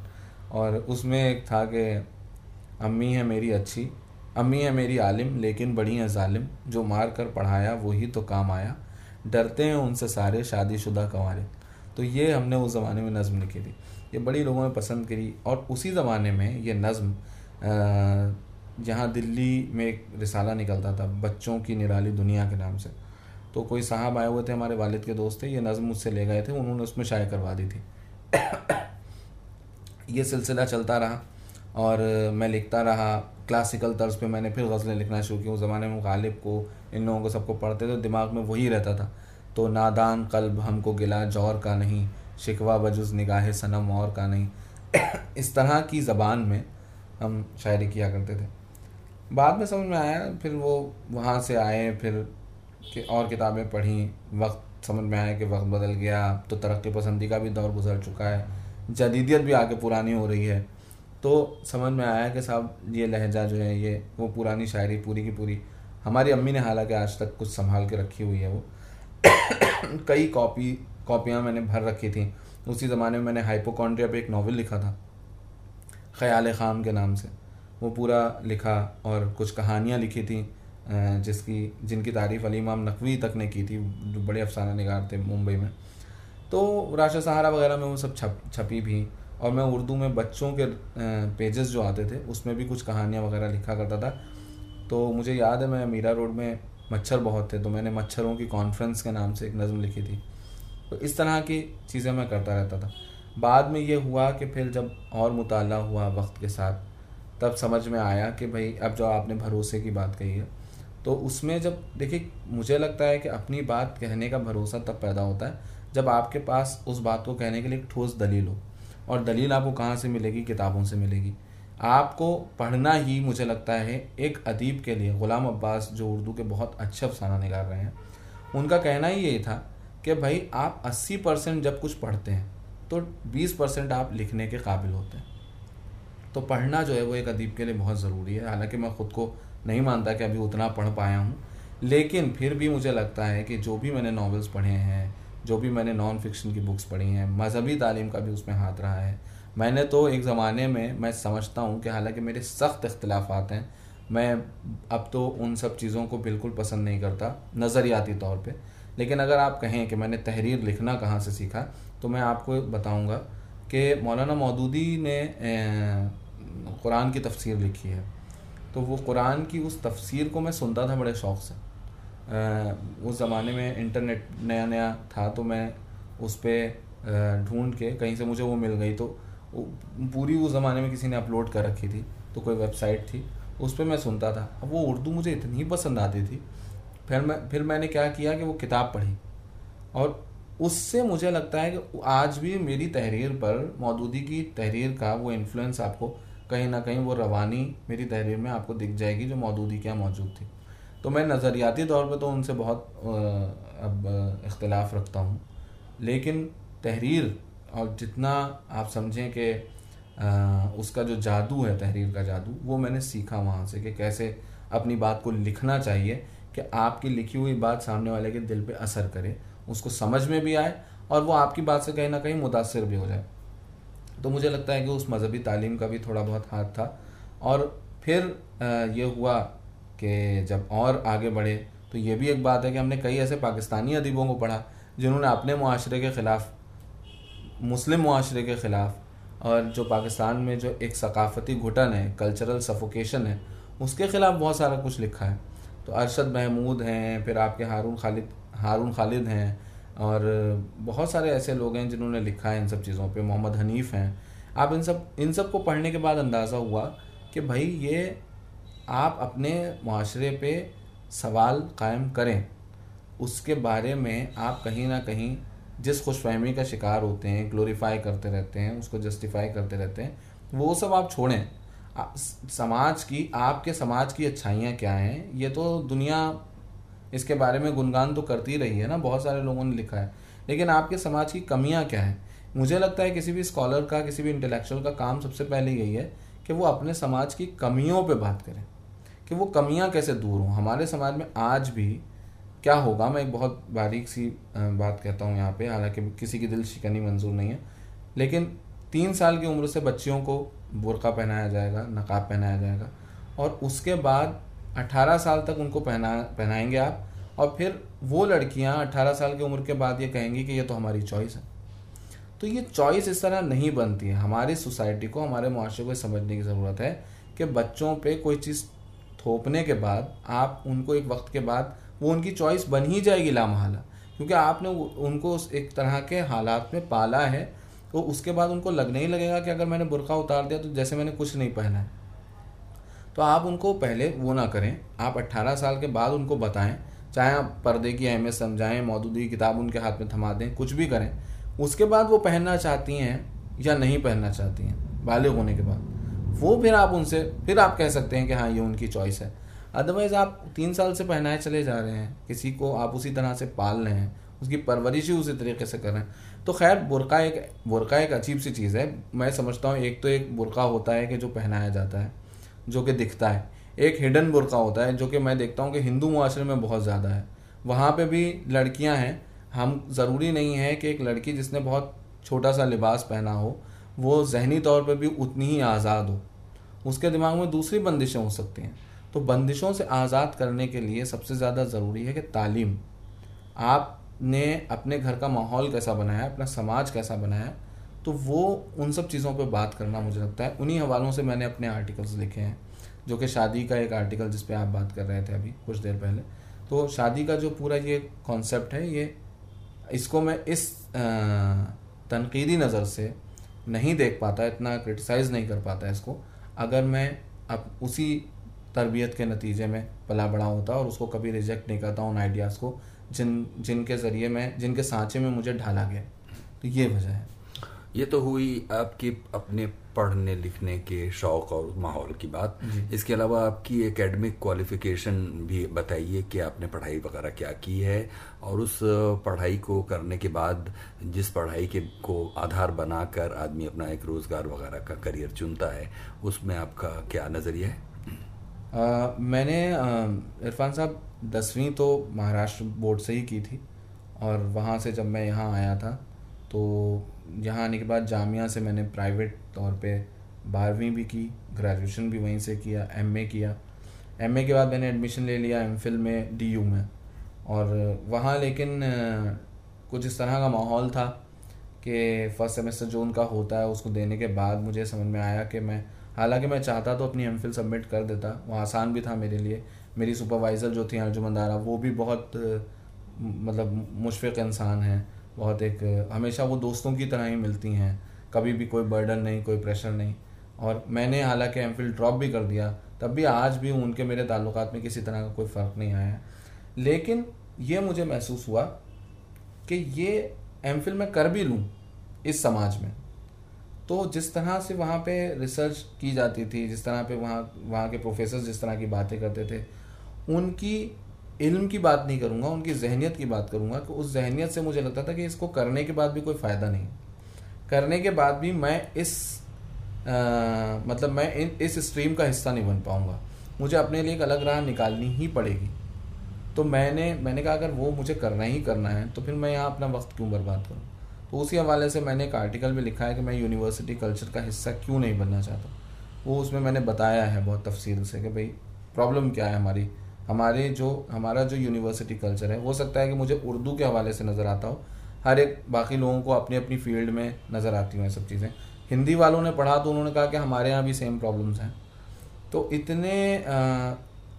और उसमें एक था कि, अम्मी है मेरी अच्छी, अम्मी है मेरी आलिम, लेकिन बड़ी हैं जालिम। जो मार कर पढ़ाया, वही तो काम आया। डरते हैं उनसे सारे, शादीशुदा कंवारे। तो ये हमने उस ज़माने में नज़म लिखी थी। ये बड़ी लोगों ने पसंद करी, और उसी ज़माने में ये नज़म जहाँ दिल्ली में एक रिसाला निकलता था, बच्चों की निराली दुनिया के नाम से। तो कोई साहब आए हुए थे, हमारे वालिद के दोस्त थे, ये नज़म मुझसे ले गए थे, उन्होंने उसमें शाये करवा दी थी। ये सिलसिला चलता रहा और मैं लिखता रहा, क्लासिकल तर्ज पे मैंने फिर गज़लें लिखना शुरू की। उस ज़माने में गालिब को, इन लोगों को सबको पढ़ते थे, दिमाग में वही रहता था। तो नादान कल्ब हमको गिला जौर का नहीं, शिकवा बजुज निगाह सनम, और का नहीं। इस तरह की ज़बान में हम शायरी किया करते थे। बाद में समझ में आया, फिर वो वहाँ से आए, फिर कि और किताबें पढ़ी, वक्त समझ में आया कि वक्त बदल गया तो तरक्की पसंदी का भी दौर गुजर चुका है, जदीदियत भी आगे पुरानी हो रही है। तो समझ में आया कि साहब, ये लहजा जो है, ये वो पुरानी शायरी पूरी की पूरी, हमारी अम्मी ने हालाँकि आज तक कुछ संभाल के रखी हुई है वो। कई कॉपी, कॉपियाँ मैंने भर रखी थी। उसी ज़माने में मैंने हाइपोकॉन्ड्रिया पे एक नावल लिखा था, ख़याल ख़ाम के नाम से। वो पूरा लिखा और कुछ कहानियाँ लिखी थी जिसकी, जिनकी तारीफ़ अली इमाम नकवी तक ने की थी, जो बड़े अफसाना निगार थे मुंबई में। तो राशा सहारा वगैरह में वो सब छप, छपी भी। और मैं उर्दू में बच्चों के पेजेस जो आते थे, उसमें भी कुछ कहानियाँ वगैरह लिखा करता था। तो मुझे याद है, मैं मीरा रोड में मच्छर बहुत थे तो मैंने मच्छरों की कॉन्फ्रेंस के नाम से एक नज़म लिखी थी। तो इस तरह की चीज़ें मैं करता रहता था। बाद में ये हुआ कि फिर जब और मुताला हुआ वक्त के साथ तब समझ में आया कि भाई, अब जो आपने भरोसे की बात कही है तो उसमें जब, देखिए, मुझे लगता है कि अपनी बात कहने का भरोसा तब पैदा होता है, जब आपके पास उस बात को कहने के लिए एक ठोस दलील हो, और दलील आपको कहाँ से मिलेगी? किताबों से मिलेगी। आपको पढ़ना ही, मुझे लगता है, एक अदीब के लिए, ग़ुलाम अब्बास जो उर्दू के बहुत अच्छे अफसाना निकाल रहे हैं, उनका कहना ही यही था कि भाई, आप 80 परसेंट जब कुछ पढ़ते हैं तो 20 परसेंट आप लिखने के काबिल होते हैं। तो पढ़ना जो है वो एक अदीब के लिए बहुत ज़रूरी है। हालाँकि मैं ख़ुद को नहीं मानता कि अभी उतना पढ़ पाया हूँ, लेकिन फिर भी मुझे लगता है कि जो भी मैंने नावल्स पढ़े हैं, जो भी मैंने नॉन फिक्शन की बुक्स पढ़ी हैं, मजहबी तालीम का भी उसमें हाथ रहा है। मैंने तो एक ज़माने में, मैं समझता हूँ कि हालाँकि मेरे सख्त इख्तलाफात हैं। मैं अब तो उन सब चीज़ों को बिल्कुल पसंद नहीं करता, नज़रियाती तौर पर लेकिन अगर आप कहें कि मैंने तहरीर लिखना कहाँ से सीखा तो मैं आपको बताऊँगा कि मौलाना मौदूदी ने कुरान की तफसीर लिखी है। तो वो कुरान की उस तफसीर को मैं सुनता था, बड़े शौक़ से। उस ज़माने में इंटरनेट नया नया था तो मैं उस पर ढूंढ के कहीं से मुझे वो मिल गई तो पूरी उस ज़माने में किसी ने अपलोड कर रखी थी तो कोई वेबसाइट थी, उस पर मैं सुनता था। अब वो उर्दू मुझे इतनी पसंद आती थी, फिर मैं, फिर मैंने क्या किया कि वो किताब पढ़ी। और उससे मुझे लगता है कि आज भी मेरी तहरीर पर, मौदूदी की तहरीर का वो इन्फ्लुएंस आपको कहीं ना कहीं वो रवानी मेरी तहरीर में आपको दिख जाएगी जो मौदूदी क्या मौजूद थी। तो मैं नज़रियाती तौर पे तो उनसे बहुत अब इख्तलाफ रखता हूँ। लेकिन तहरीर, और जितना आप समझें कि उसका जो जादू है, तहरीर का जादू, वो मैंने सीखा वहाँ से कि कैसे अपनी बात को लिखना चाहिए कि आपकी लिखी हुई बात सामने वाले के दिल पे असर करे। उसको समझ में भी आए और वो आपकी बात से कहीं ना कहीं मुतासर भी हो जाए। तो मुझे लगता है कि उस मज़हबी तालीम का भी थोड़ा बहुत हाथ था। और फिर ये हुआ कि जब और आगे बढ़े तो ये भी एक बात है कि हमने कई ऐसे पाकिस्तानी अदीबों को पढ़ा, जिन्होंने अपने माशरे के ख़िलाफ़, मुस्लिम माशरे के ख़िलाफ़ और जो पाकिस्तान में जो एक सकाफ़ती घुटन है कल्चरल सफोकेशन है, उसके ख़िलाफ़ बहुत सारा कुछ लिखा है। तो अरशद महमूद हैं, फिर आपके हारून खालिद हारून खालिद हैं और बहुत सारे ऐसे लोग हैं जिन्होंने लिखा है इन सब चीज़ों पे। मोहम्मद हनीफ़ हैं। आप इन सब इन सबको पढ़ने के बाद अंदाज़ा हुआ कि भाई ये आप अपने माशरे पे सवाल कायम करें। उसके बारे में आप कहीं ना कहीं जिस खुशफहमी का शिकार होते हैं ग्लोरीफाई करते रहते हैं, उसको जस्टिफाई करते रहते हैं, वो सब आप छोड़ें। समाज की, आपके समाज की अच्छाइयाँ क्या हैं? ये तो दुनिया इसके बारे में गुणगान तो करती रही है ना, बहुत सारे लोगों ने लिखा है। लेकिन आपके समाज की कमियाँ क्या है? मुझे लगता है किसी भी स्कॉलर का, किसी भी इंटेलेक्चुअल का काम सबसे पहले यही है कि वो अपने समाज की कमियों पे बात करें। कि वो कमियाँ कैसे दूर हों? हमारे समाज में आज भी क्या होगा? मैं एक बहुत बारीक सी बात कहता हूँ यहाँ पे, हालाँकि किसी की दिल शिकनी मंजूर नहीं है। लेकिन तीन साल की उम्र से बच्चियों को बुरका पहनाया जाएगा, नकाब पहनाया जाएगा और उसके बाद 18 साल तक उनको पहना, पहनाएँगे आप। और फिर वो लड़कियाँ 18 साल की उम्र के बाद ये कहेंगी कि ये तो हमारी चॉइस है। तो ये चॉइस इस तरह नहीं बनती है। हमारी सोसाइटी को, हमारे मुआरे को समझने की ज़रूरत है कि बच्चों पे कोई चीज़ थोपने के बाद, आप उनको एक वक्त के बाद वो उनकी चॉइस बन ही जाएगी लामहला। क्योंकि आपने उनको उस एक तरह के हालात में पाला है तो उसके बाद उनको लगने ही लगेगा कि अगर मैंने बुरका उतार दिया तो जैसे मैंने कुछ नहीं पहना है। तो आप उनको पहले वो ना करें। आप 18 साल के बाद उनको बताएँ, चाहे आप पर्दे की अहमियत समझाएँ, मौदूदी किताब उनके हाथ में थमा दें, कुछ भी करें। उसके बाद वो पहनना चाहती हैं या नहीं पहनना चाहती हैं, बालिग होने के बाद। वो फिर आप उनसे, फिर आप कह सकते हैं कि हाँ ये उनकी चॉइस है। अदरवाइज़ आप तीन साल से पहनाए चले जा रहे हैं। किसी को आप उसी तरह से पाल रहे हैं। उसकी परवरिश ही उसी तरीके से कर रहे हैं। तो खैर, बुरका एक बुरका एक अजीब सी चीज़ है। मैं समझता हूँ, एक तो एक बुरका होता है कि जो पहनाया जाता है। जो कि दिखता है। एक हिडन बुरका होता है, जो कि मैं देखता हूँ कि हिंदू मुआरे में बहुत ज़्यादा है। वहाँ पे भी लड़कियाँ हैं। हम, ज़रूरी नहीं है कि एक लड़की जिसने बहुत छोटा सा लिबास पहना हो, वो जहनी तौर पर भी उतनी ही आज़ाद हो। उसके दिमाग में दूसरी बंदिशें हो सकती हैं। तो बंदिशों से आज़ाद करने के लिए सबसे ज़्यादा ज़रूरी है कि तालीम। आपने अपने घर का माहौल कैसा बनाया, अपना समाज कैसा बनाया तो वो उन सब चीज़ों पर बात करना मुझे लगता है। उन्हीं हवालों से मैंने अपने आर्टिकल्स लिखे हैं, जो कि शादी का एक आर्टिकल जिस पे आप बात कर रहे थे अभी, कुछ देर पहले। तो शादी का जो पूरा ये कॉन्सेप्ट है, ये इसको मैं इस तनकीदी नज़र से नहीं देख पाता, इतना क्रिटिसाइज़ नहीं कर पाता इसको। अगर मैं अब उसी तरबियत के नतीजे में पला बड़ा होता और उसको कभी रिजेक्ट नहीं करता उन आइडियाज़ को, जिन, जिनके ज़रिए मैं, जिनके सांचे में मुझे ढाला गया तो ये वजह है। ये तो हुई आपकी अपने पढ़ने लिखने के शौक और माहौल की बात। इसके अलावा आपकी एकेडमिक क्वालिफिकेशन भी बताइए कि आपने पढ़ाई वगैरह क्या की है और उस पढ़ाई को करने के बाद जिस पढ़ाई के को आधार बनाकर आदमी अपना एक रोज़गार वगैरह का करियर चुनता है उसमें आपका क्या नज़रिया है? आ, मैंने इरफान साहब दसवीं तो महाराष्ट्र बोर्ड से ही की थी और वहाँ से जब मैं यहाँ आया था तो यहाँ आने के बाद जामिया से मैंने प्राइवेट तौर पे बारहवीं भी की ग्रेजुएशन भी वहीं से किया एमए किया। एमए के बाद मैंने एडमिशन ले लिया एम में डीयू में। और वहाँ लेकिन कुछ इस तरह का माहौल था कि फ़र्स्ट सेमेस्टर जो उनका होता है, उसको देने के बाद मुझे समझ में आया कि मैं, हालाँकि मैं चाहता तो अपनी एम सबमिट कर देता वो आसान भी था मेरे लिए। मेरी सुपरवाइज़र जो थी अर्जुमंदारा वो भी बहुत मतलब मुशफ़ इंसान हैं। बहुत एक, हमेशा वो दोस्तों की तरह ही मिलती हैं। कभी भी कोई बर्डन नहीं, कोई प्रेशर नहीं। और मैंने हालाँकि एम ड्रॉप भी कर दिया, तब भी आज भी उनके मेरे ताल्लुक में किसी तरह का कोई फ़र्क नहीं आया। लेकिन ये मुझे महसूस हुआ कि ये एम मैं कर भी लूँ इस समाज में। तो जिस तरह से वहाँ पे रिसर्च की जाती थी, जिस तरह पे वहाँ वहाँ के प्रोफेसर जिस तरह की बातें करते थे, उनकी इल्म की बात नहीं करूँगा उनकी जहनीत की बात करूँगा कि उस जहनीत से मुझे लगता था कि इसको करने के बाद भी कोई फ़ायदा नहीं करने के बाद भी मैं इस आ, मतलब मैं इन इस स्ट्रीम का हिस्सा नहीं बन पाऊँगा। मुझे अपने लिए एक अलग राह निकालनी ही पड़ेगी। तो मैंने मैंने कहा अगर वो मुझे करना ही करना है तो फिर मैं यहाँ अपना वक्त क्यों बर्बाद करूँ? तो उसी हवाले से मैंने एक आर्टिकल भी लिखा है कि मैं यूनिवर्सिटी कल्चर का हिस्सा क्यों नहीं बनना चाहता। वो उसमें मैंने बताया है बहुत तफसील से कि भाई प्रॉब्लम क्या है हमारी? हमारे जो, हमारा जो यूनिवर्सिटी कल्चर है, हो सकता है कि मुझे उर्दू के हवाले से नज़र आता हो। हर एक बाकी लोगों को अपनी अपनी फ़ील्ड में नज़र आती हैं सब चीज़ें। हिंदी वालों ने पढ़ा तो उन्होंने कहा कि हमारे यहाँ भी सेम प्रॉब्लम्स हैं। तो इतने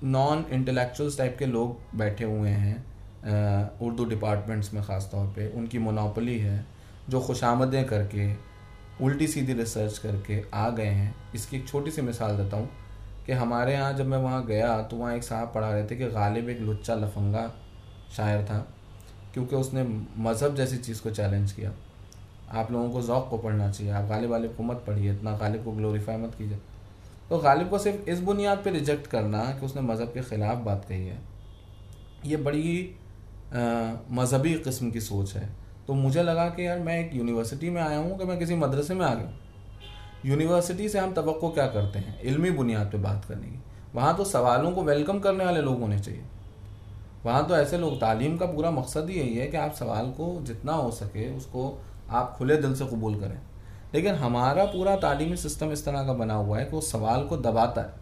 नॉन इंटेलेक्चुअल्स टाइप के लोग बैठे हुए हैं उर्दू डिपार्टमेंट्स में ख़ास तौर पे। उनकी मोनोपली है, जो खुशामदें करके उल्टी सीधी रिसर्च करके आ गए हैं। इसकी एक छोटी सी मिसाल देता हूँ। कि हमारे यहाँ जब मैं वहाँ गया तो वहाँ एक साहब पढ़ा रहे थे कि गालिब एक लुच्चा लफंगा शायर था, क्योंकि उसने मज़हब जैसी चीज़ को चैलेंज किया। आप लोगों को ज़ौक़ को पढ़ना चाहिए, आप गालिब वालिब को मत पढ़िए, इतना गालिब को ग्लोरीफाई मत कीजिए। तो गालिब को सिर्फ़ इस बुनियाद पर रिजेक्ट करना कि उसने मज़हब के ख़िलाफ़ बात कही है। ये बड़ी मज़हबी किस्म की सोच है। तो मुझे लगा कि यार मैं एक यूनिवर्सिटी में आया हूँ कि मैं किसी मदरसे में आ गया। यूनिवर्सिटी से हम तो क्या करते हैं? इल्मी बुनियाद पे बात करने की। वहाँ तो सवालों को वेलकम करने वाले लोग होने चाहिए। वहाँ तो ऐसे लोग, तालीम का पूरा मकसद ही यही है कि आप सवाल को जितना हो सके उसको आप खुले दिल से कबूल करें। लेकिन हमारा पूरा तालीमी सिस्टम इस तरह का बना हुआ है कि वो सवाल को दबाता है।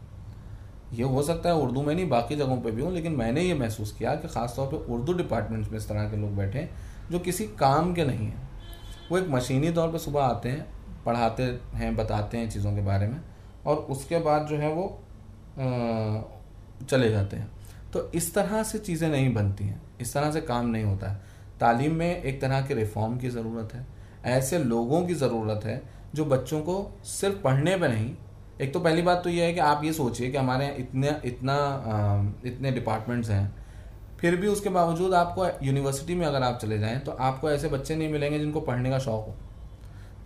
ये हो सकता है उर्दू में नहीं, बाकी जगहों पे भी हो, लेकिन मैंने ये महसूस किया कि ख़ासतौर पे उर्दू डिपार्टमेंट्स में इस तरह के लोग बैठे हैं, जो किसी काम के नहीं हैं। वो एक मशीनी तौर पे सुबह आते हैं पढ़ाते हैं, बताते हैं चीज़ों के बारे में और उसके बाद जो है वो चले जाते हैं। तो इस तरह से चीज़ें नहीं बनती हैं। इस तरह से काम नहीं होता है। तालीम में एक तरह के रिफॉर्म की ज़रूरत है। ऐसे लोगों की ज़रूरत है जो बच्चों को सिर्फ़ पढ़ने पर नहीं, एक तो पहली बात तो यह है कि आप ये सोचिए कि हमारे इतने, इतना इतने डिपार्टमेंट्स हैं। फिर भी उसके बावजूद आपको यूनिवर्सिटी में अगर आप चले जाएँ तो आपको ऐसे बच्चे नहीं मिलेंगे जिनको पढ़ने का शौक हो।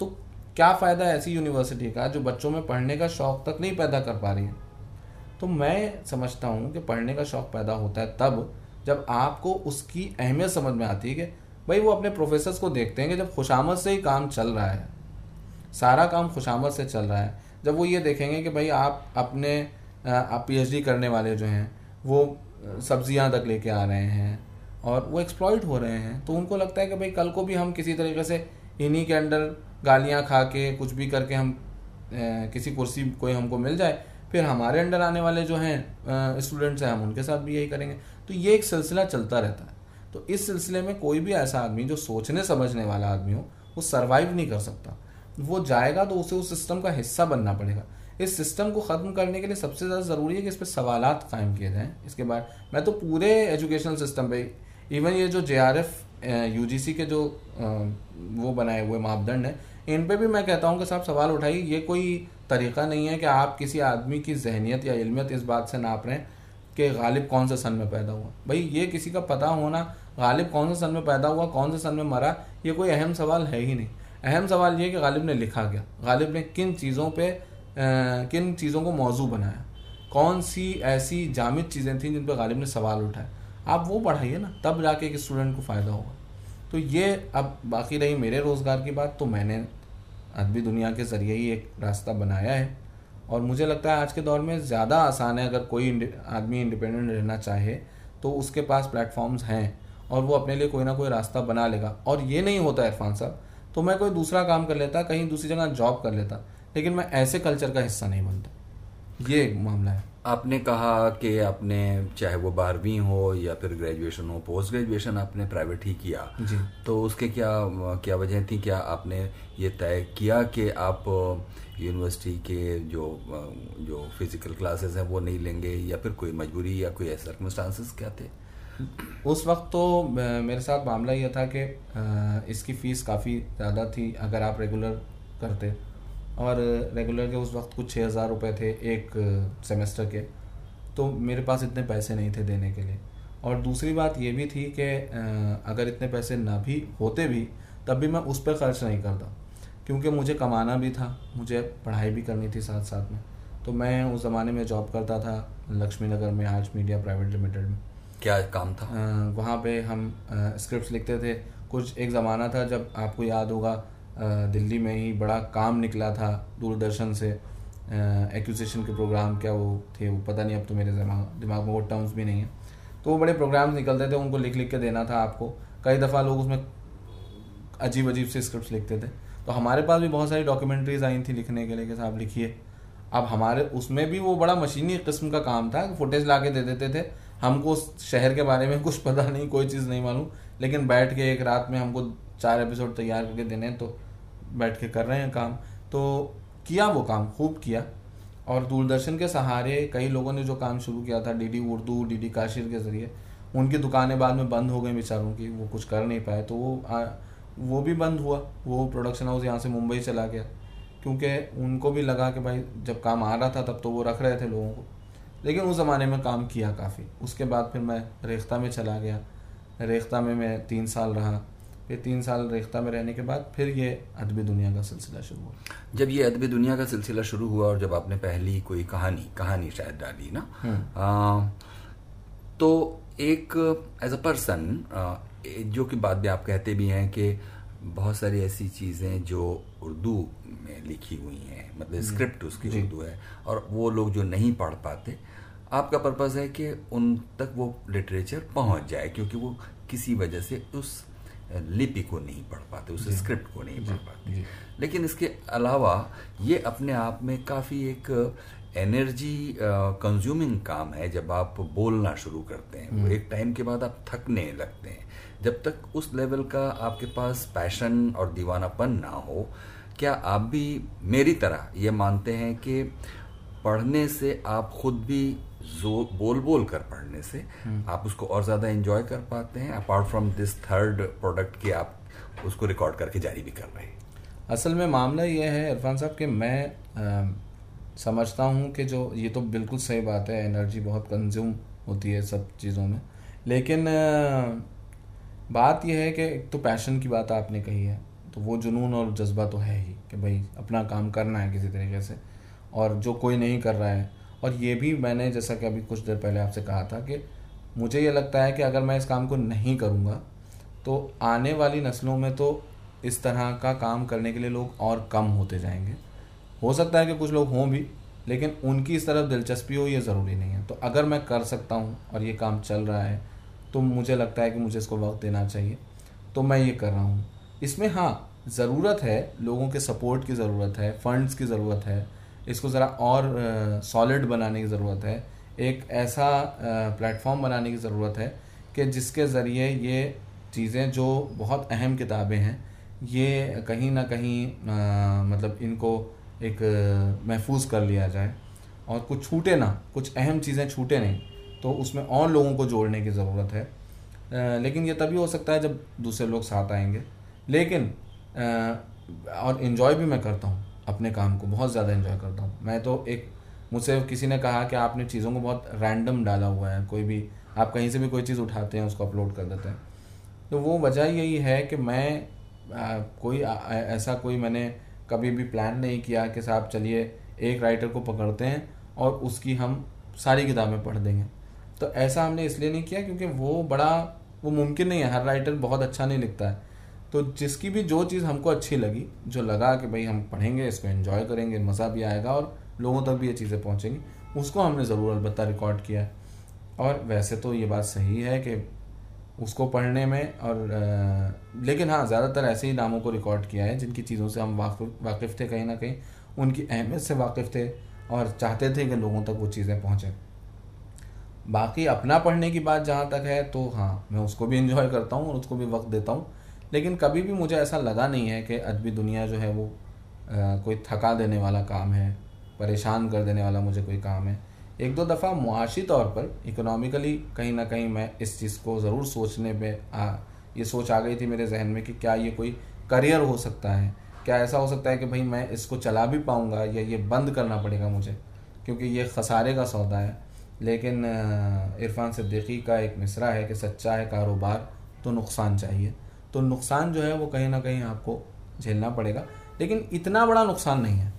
तो क्या फ़ायदा ऐसी यूनिवर्सिटी का जो बच्चों में पढ़ने का शौक तक नहीं पैदा कर पा रही है? तो मैं समझता हूँ कि पढ़ने का शौक पैदा होता है तब जब आपको उसकी अहमियत समझ में आती है कि भाई वो अपने प्रोफेसर्स को देखते हैं कि जब खुशामद से ही काम चल रहा है, सारा काम खुशामद से चल रहा है, जब वो ये देखेंगे कि भाई आप अपने आप पीएचडी करने वाले जो हैं, वो सब्ज़ियाँ तक लेके आ रहे हैं और वो एक्सप्लॉयट हो रहे हैं तो उनको लगता है कि भाई कल को भी हम किसी तरीके से इन्हीं के अंडर गालियाँ खा के कुछ भी करके हम किसी कुर्सी कोई हमको मिल जाए, फिर हमारे अंडर आने वाले जो हैं स्टूडेंट्स हैं, हम उनके साथ भी यही करेंगे। तो ये एक सिलसिला चलता रहता है। तो इस सिलसिले में कोई भी ऐसा आदमी जो सोचने, समझने वाला आदमी हो, वो सर्वाइव नहीं कर सकता। वो जाएगा तो उसे उस सिस्टम का हिस्सा बनना पड़ेगा। इस सिस्टम को ख़त्म करने के लिए सबसे ज़्यादा ज़रूरी है कि इस पर सवाल कायम किए जाएँ। इसके बाद मैं तो पूरे एजुकेशन सिस्टम पर इवन ये जो JRF or U G C के जो वो बनाए हुए मापदंड हैं, इन पे भी मैं कहता हूँ कि साहब सवाल उठाइए, ये कोई तरीका नहीं है कि आप किसी आदमी की जहनीत या इल्मियत इस बात से नाप रहे हैं कि गालिब कौन से सन में पैदा हुआ। भाई, ये किसी का पता होना गालिब कौन से सन में पैदा हुआ, कौन से सन में मरा, ये कोई अहम सवाल है ही नहीं। अहम सवाल ये कि गालिब ने लिखा गया गालिब ने किन चीज़ों पर किन चीज़ों को मौजू बनाया, कौन सी ऐसी जामिद चीज़ें थी जिन पर गालिब ने सवाल उठाए। आप वो पढ़ाइए ना, तब जाके एक स्टूडेंट को फ़ायदा होगा। तो ये अब बाकी रही मेरे रोज़गार की बात तो मैंने अदबी दुनिया के ज़रिए ही एक रास्ता बनाया है। और मुझे लगता है आज के दौर में ज़्यादा आसान है, अगर कोई आदमी इंडिपेंडेंट रहना चाहे तो उसके पास प्लेटफॉर्म्स हैं और वो अपने लिए कोई ना कोई रास्ता बना लेगा। और ये नहीं होता इरफान साहब तो मैं कोई दूसरा काम कर लेता, कहीं दूसरी जगह जॉब कर लेता, लेकिन मैं ऐसे कल्चर का हिस्सा नहीं बनता। ये एक मामला है। आपने कहा कि आपने चाहे वो बारहवीं हो या फिर ग्रेजुएशन हो पोस्ट ग्रेजुएशन आपने प्राइवेट ही किया। जी। तो उसके क्या क्या वजह थी? क्या आपने ये तय किया कि आप यूनिवर्सिटी के जो जो फ़िज़िकल क्लासेस हैं वो नहीं लेंगे या फिर कोई मजबूरी या कोई ऐसे सर्कमस्टांसिस क्या थे? उस वक्त तो मेरे साथ मामला यह था कि इसकी फ़ीस काफ़ी ज़्यादा थी अगर आप रेगुलर करते। और रेगुलर के उस वक्त कुछ छः हज़ार रुपये थे एक सेमेस्टर के। तो मेरे पास इतने पैसे नहीं थे देने के लिए। और दूसरी बात ये भी थी कि अगर इतने पैसे ना भी होते भी तब भी मैं उस पर खर्च नहीं करता। क्योंकि मुझे कमाना भी था मुझे पढ़ाई भी करनी थी साथ साथ में। तो मैं उस ज़माने में जॉब करता था लक्ष्मी नगर में आज मीडिया प्राइवेट लिमिटेड में। क्या काम था? वहाँ पे हम स्क्रिप्ट लिखते थे। कुछ एक ज़माना था जब आपको याद होगा दिल्ली में ही बड़ा काम निकला था दूरदर्शन से। एक्विजिशन के प्रोग्राम क्या वो थे, वो पता नहीं अब तो मेरे दिमाग में वो टर्म्स भी नहीं है। तो वो बड़े प्रोग्राम्स निकलते थे, उनको लिख लिख के देना था आपको। कई दफ़ा लोग उसमें अजीब अजीब से स्क्रिप्ट लिखते थे। तो हमारे पास भी बहुत सारी डॉक्यूमेंट्रीज आई थी लिखने के लिए कि साहब लिखिए। अब हमारे, उसमें भी वो बड़ा मशीनी किस्म का काम था फुटेज ला के दे देते थे। हमको उस शहर के बारे में कुछ पता नहीं, कोई चीज़ नहीं मालूम। लेकिन बैठ के एक रात में हमको चार एपिसोड तैयार करके देने तो बैठ के कर रहे हैं काम। तो किया वो काम खूब किया। और दूरदर्शन के सहारे कई लोगों ने जो काम शुरू किया था डीडी उर्दू डीडी काशिर के ज़रिए उनकी दुकानें बाद में बंद हो गई बेचारों की वो कुछ कर नहीं पाए। तो वो आ, वो भी बंद हुआ। वो प्रोडक्शन हाउस यहाँ से मुंबई चला गया। क्योंकि उनको भी लगा कि भाई जब काम आ रहा था तब तो वो रख रहे थे लोगों को। लेकिन उस ज़माने में काम किया काफ़ी। उसके बाद फिर मैं रेख्ता में चला गया। रेख्ता में मैं तीन साल रहा। फिर तीन साल रेख्ता में रहने के बाद फिर ये अदबी दुनिया का सिलसिला शुरू हुआ। जब ये अदबी दुनिया का सिलसिला शुरू हुआ और जब आपने पहली कोई कहानी कहानी शायद डाली ना हम्म। आ, तो एक एज अ पर्सन जो कि बाद में आप कहते भी हैं कि बहुत सारी ऐसी चीज़ें जो उर्दू में लिखी हुई हैं मतलब स्क्रिप्ट उसकी उर्दू है और वो लोग जो नहीं पढ़ पाते आपका पर्पज़ है कि उन तक वो लिटरेचर पहुँच जाए क्योंकि वो किसी वजह से उस लिपि को नहीं पढ़ पाते उस स्क्रिप्ट को नहीं पढ़ पाते। लेकिन इसके अलावा ये अपने आप में काफ़ी एक एनर्जी कंज्यूमिंग काम है जब आप बोलना शुरू करते हैं। वो एक टाइम के बाद आप थकने लगते हैं। जब तक उस लेवल का आपके पास पैशन और दीवानापन ना हो क्या आप भी मेरी तरह ये मानते हैं कि पढ़ने से आप खुद भी जो बोल बोल कर पढ़ने से आप उसको और ज़्यादा एंजॉय कर पाते हैं apart from this third product के आप उसको रिकॉर्ड करके जारी भी कर रहे हैं। असल में मामला यह है इरफान साहब कि मैं आ, समझता हूँ कि जो ये तो बिल्कुल सही बात है एनर्जी बहुत कंज्यूम होती है सब चीज़ों में। लेकिन आ, बात यह है कि एक तो पैशन की बात आपने कही है तो वो जुनून और जज्बा तो है ही कि भाई अपना काम करना है किसी तरीके से और जो कोई नहीं कर रहा है और ये भी मैंने, जैसा कि अभी कुछ देर पहले आपसे कहा था कि मुझे ये लगता है कि अगर मैं इस काम को नहीं करूँगा तो आने वाली नस्लों में तो इस तरह का काम करने के लिए लोग और कम होते जाएँगे। हो सकता है कि कुछ लोग हों भी, लेकिन उनकी इस तरफ़ दिलचस्पी हो, ये ज़रूरी नहीं है। तो अगर मैं कर सकता हूँ और ये काम चल रहा है तो मुझे लगता है कि मुझे इसको वक्त देना चाहिए तो मैं ये कर रहा हूँ। इसमें हाँ ज़रूरत है, लोगों के सपोर्ट की ज़रूरत है, फंड्स की ज़रूरत है इसको ज़रा और सॉलिड बनाने की ज़रूरत है। एक ऐसा प्लेटफॉर्म बनाने की ज़रूरत है कि जिसके ज़रिए ये चीज़ें जो बहुत अहम किताबें हैं ये कहीं ना कहीं आ, मतलब इनको एक महफूज कर लिया जाए। और कुछ छूटे ना कुछ अहम चीज़ें छूटे नहीं तो उसमें और लोगों को जोड़ने की ज़रूरत है। आ, लेकिन ये तभी हो सकता है जब दूसरे लोग साथ आएँगे। लेकिन आ, और इन्जॉय भी मैं करता हूँ। अपने काम को बहुत ज़्यादा इन्जॉय करता हूँ। मैं तो एक मुझसे किसी ने कहा कि आपने चीज़ों को बहुत रैंडम डाला हुआ है कोई भी आप कहीं से भी कोई चीज़ उठाते हैं उसको अपलोड कर देते हैं। तो वो वजह यही है कि मैं आ, कोई आ, ऐसा कोई मैंने कभी भी प्लान नहीं किया कि साहब चलिए एक राइटर को पकड़ते हैं और उसकी हम सारी किताबें पढ़ देंगे। तो ऐसा हमने इसलिए नहीं किया क्योंकि वो बड़ा वो मुमकिन नहीं है। हर राइटर बहुत अच्छा नहीं लिखता है। तो जिसकी भी जो चीज़ हमको अच्छी लगी जो लगा कि भाई हम पढ़ेंगे इसको एंजॉय करेंगे मज़ा भी आएगा और लोगों तक भी ये चीज़ें पहुँचेंगी उसको हमने ज़रूर अलबत्ता रिकॉर्ड किया और वैसे तो ये बात सही है कि उसको पढ़ने में और आ, लेकिन हाँ ज़्यादातर ऐसे ही नामों को रिकॉर्ड किया है जिनकी चीज़ों से हम वाकिफ वाकिफ़ थे कहीं ना कहीं उनकी अहमियत से वाकिफ़ थे और चाहते थे कि लोगों तक वो चीज़ें पहुँचें। बाकी अपना पढ़ने की बात जहाँ तक है तो हाँ मैं उसको भी इंजॉय करता हूँ और उसको भी वक्त देता हूँ। लेकिन कभी भी मुझे ऐसा लगा नहीं है कि अदबी दुनिया जो है वो आ, कोई थका देने वाला काम है परेशान कर देने वाला मुझे कोई काम है। एक दो दफ़ा मुआशी तौर पर इकोनॉमिकली कहीं ना कहीं मैं इस चीज़ को ज़रूर सोचने आ ये सोच आ गई थी मेरे जहन में कि क्या ये कोई करियर हो सकता है? क्या ऐसा हो सकता है कि भाई मैं इसको चला भी पाऊँगा या ये बंद करना पड़ेगा मुझे? क्योंकि ये खसारे का सौदा है। लेकिन इरफान सिद्दीकी का एक मिसरा है कि सच्चा है कारोबार तो नुकसान चाहिए। तो नुकसान जो है वो कहीं ना कहीं आपको झेलना पड़ेगा। लेकिन इतना बड़ा नुकसान नहीं है।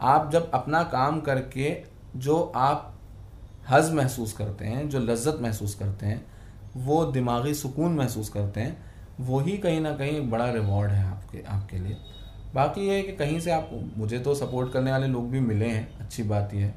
आप जब अपना काम करके जो आप हज महसूस करते हैं, जो लज्जत महसूस करते हैं, वो दिमागी सुकून महसूस करते हैं, वही कहीं ना कहीं बड़ा रिवॉर्ड है आपके आपके लिए। बाकी ये है कि कहीं से आप, मुझे तो सपोर्ट करने वाले लोग भी मिले हैं, अच्छी बात यह है।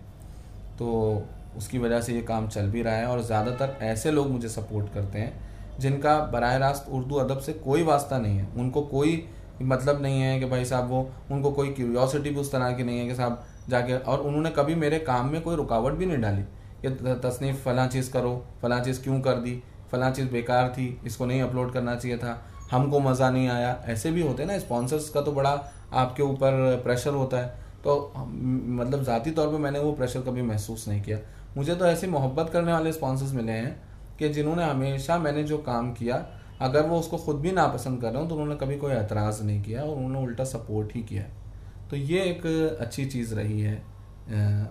तो उसकी वजह से ये काम चल भी रहा है और ज़्यादातर ऐसे लोग मुझे सपोर्ट करते हैं जिनका बर रास्त उर्दू अदब से कोई वास्ता नहीं है। उनको कोई मतलब नहीं है कि भाई साहब वो, उनको कोई क्यूरियोसिटी भी उस तरह की नहीं है कि साहब जाके, और उन्होंने कभी मेरे काम में कोई रुकावट भी नहीं डाली कि तसनीफ फ़लाँ चीज़ करो, फ़लाँ चीज़ क्यों कर दी, फ़लाँ चीज़ बेकार थी, इसको नहीं अपलोड करना चाहिए था, हमको मज़ा नहीं आया। ऐसे भी होते ना स्पॉन्सर्स का तो बड़ा आपके ऊपर प्रेशर होता है। तो मतलब ज़ाती तौर पे मैंने वो प्रेशर कभी महसूस नहीं किया। मुझे तो ऐसे मोहब्बत करने वाले स्पॉन्सर्स मिले हैं कि जिन्होंने हमेशा मैंने जो काम किया अगर वो उसको खुद भी नापसंद कर रहे हो तो उन्होंने कभी कोई एतराज़ नहीं किया और उन्होंने उल्टा सपोर्ट ही किया। तो ये एक अच्छी चीज़ रही है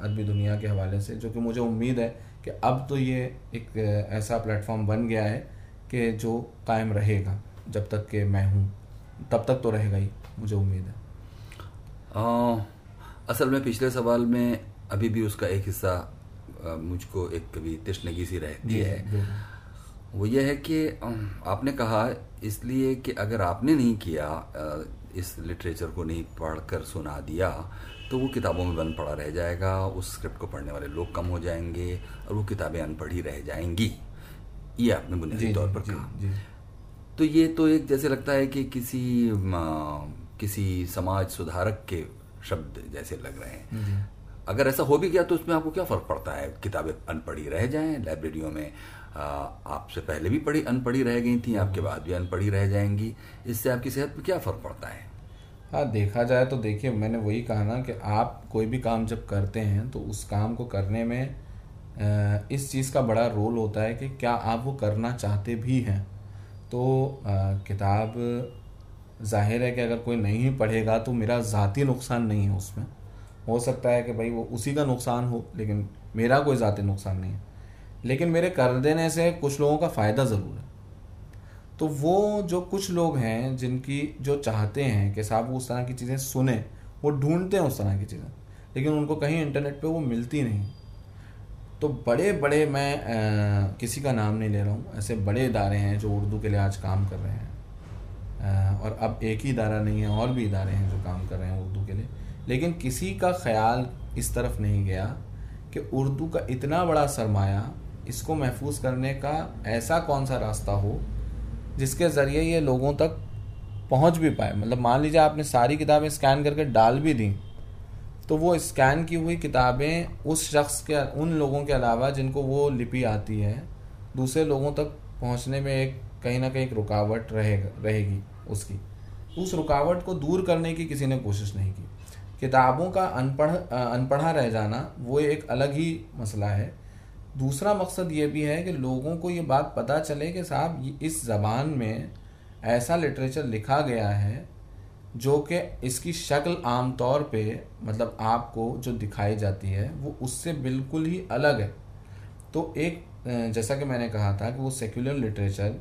अदबी दुनिया के हवाले से जो कि मुझे उम्मीद है कि अब तो ये एक ऐसा प्लेटफॉर्म बन गया है कि जो कायम रहेगा जब तक कि मैं हूँ। तब तक तो रहेगा ही मुझे उम्मीद है। आ, असल में पिछले सवाल में अभी भी उसका एक हिस्सा मुझको एक कभी तशनगी सी रहती है। वो ये है कि आपने कहा इसलिए कि अगर आपने नहीं किया इस लिटरेचर को नहीं पढ़कर सुना दिया तो वो किताबों में बंद पड़ा रह जाएगा उस स्क्रिप्ट को पढ़ने वाले लोग कम हो जाएँगे और वो किताबें अनपढ़ी रह जाएँगी। ये आपने बुनियादी तौर पर कहा। तो ये तो एक जैसे लगता है कि किसी किसी समाज सुधारक के शब्द जैसे लग रहे हैं। अगर ऐसा हो भी गया तो उसमें आपको क्या फ़र्क पड़ता है? किताबें अनपढ़ी रह जाएँ, लाइब्रेरियों में आपसे पहले भी पढ़ी, अनपढ़ी रह गई थी, आपके बाद भी अनपढ़ी रह जाएँगी। इससे आपकी सेहत पर क्या फ़र्क पड़ता है? हाँ देखा जाए तो देखिए, मैंने वही कहा ना कि आप कोई भी काम जब करते हैं तो उस काम को करने में इस चीज़ का बड़ा रोल होता है कि क्या आप वो करना चाहते भी हैं। तो किताब, ज़ाहिर है कि अगर कोई नहीं पढ़ेगा तो मेरा ज़ाती नुकसान नहीं है उसमें। हो सकता है कि भाई वो उसी का नुकसान हो लेकिन मेरा कोई ज़ाती नुकसान नहीं है। लेकिन मेरे कर देने से कुछ लोगों का फ़ायदा ज़रूर है। तो वो जो कुछ लोग हैं जिनकी जो चाहते हैं कि साहब उस तरह की चीज़ें सुने वो ढूंढते हैं उस तरह की चीज़ें लेकिन उनको कहीं इंटरनेट पे वो मिलती नहीं। तो बड़े बड़े मैं आ, किसी का नाम नहीं ले रहा हूँ ऐसे बड़े इदारे हैं जो उर्दू के लिए आज काम कर रहे हैं। आ, और अब एक ही इदारा नहीं है और भी इदारे हैं जो काम कर रहे हैं उर्दू के लिए। लेकिन किसी का ख्याल इस तरफ़ नहीं गया कि उर्दू का इतना बड़ा सरमाया इसको महफूज करने का ऐसा कौन सा रास्ता हो जिसके ज़रिए ये लोगों तक पहुँच भी पाए। मतलब मान लीजिए आपने सारी किताबें स्कैन करके डाल भी दी तो वो स्कैन की हुई किताबें उस शख्स के, उन लोगों के अलावा जिनको वो लिपि आती है, दूसरे लोगों तक पहुँचने में एक कहीं ना कहीं एक रुकावट रहेगा रहेगी उसकी। उस रुकावट को दूर करने की किसी ने कोशिश नहीं की। किताबों का अनपढ़ अनपढ़ा रह जाना, वो एक अलग ही मसला है। दूसरा मकसद ये भी है कि लोगों को ये बात पता चले कि साहब इस ज़बान में ऐसा लिटरेचर लिखा गया है, जो कि इसकी शक्ल आम तौर पे मतलब आपको जो दिखाई जाती है, वो उससे बिल्कुल ही अलग है। तो एक जैसा कि मैंने कहा था कि वो सेक्युलर लिटरेचर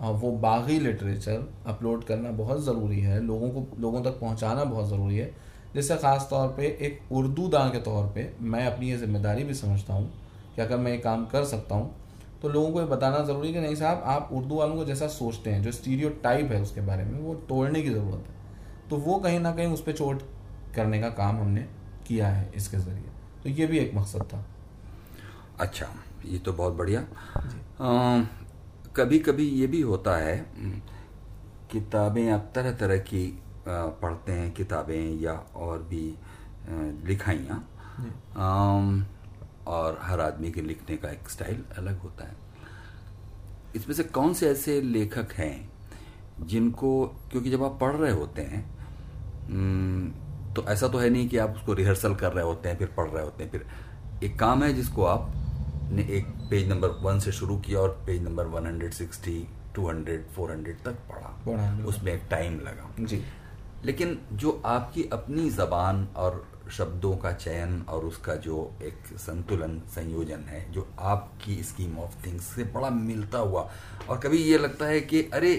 वो बागी लिटरेचर अपलोड करना बहुत ज़रूरी है, लोगों को, लोगों तक पहुंचाना बहुत ज़रूरी है। जिससे ख़ास तौर पे एक उर्दू दां के तौर पे मैं अपनी ये ज़िम्मेदारी भी समझता हूँ कि अगर मैं ये काम कर सकता हूँ तो लोगों को ये बताना ज़रूरी है कि नहीं साहब आप उर्दू वालों को जैसा सोचते हैं जो स्टीरियो टाइप है उसके बारे में वो तोड़ने की ज़रूरत है। तो वो कहीं ना कहीं उस पर चोट करने का काम हमने किया है इसके ज़रिए। तो ये भी एक मकसद था। अच्छा ये तो बहुत बढ़िया। कभी कभी ये भी होता है किताबें आप तरह तरह की पढ़ते हैं किताबें या और भी लिखाइयाँ। और हर आदमी के लिखने का एक स्टाइल अलग होता है। इसमें से कौन से ऐसे लेखक हैं जिनको क्योंकि जब आप पढ़ रहे होते हैं तो ऐसा तो है नहीं कि आप उसको रिहर्सल कर रहे होते हैं फिर पढ़ रहे होते हैं। फिर एक काम है जिसको आप ने एक पेज नंबर वन से शुरू किया और page number one hundred sixty two hundred four hundred तक पढ़ा। उसमें एक टाइम लगा। जी। लेकिन जो आपकी अपनी जबान और शब्दों का चयन और उसका जो एक संतुलन संयोजन है जो आपकी स्कीम ऑफ़ थिंग्स से बड़ा मिलता हुआ और कभी ये लगता है कि अरे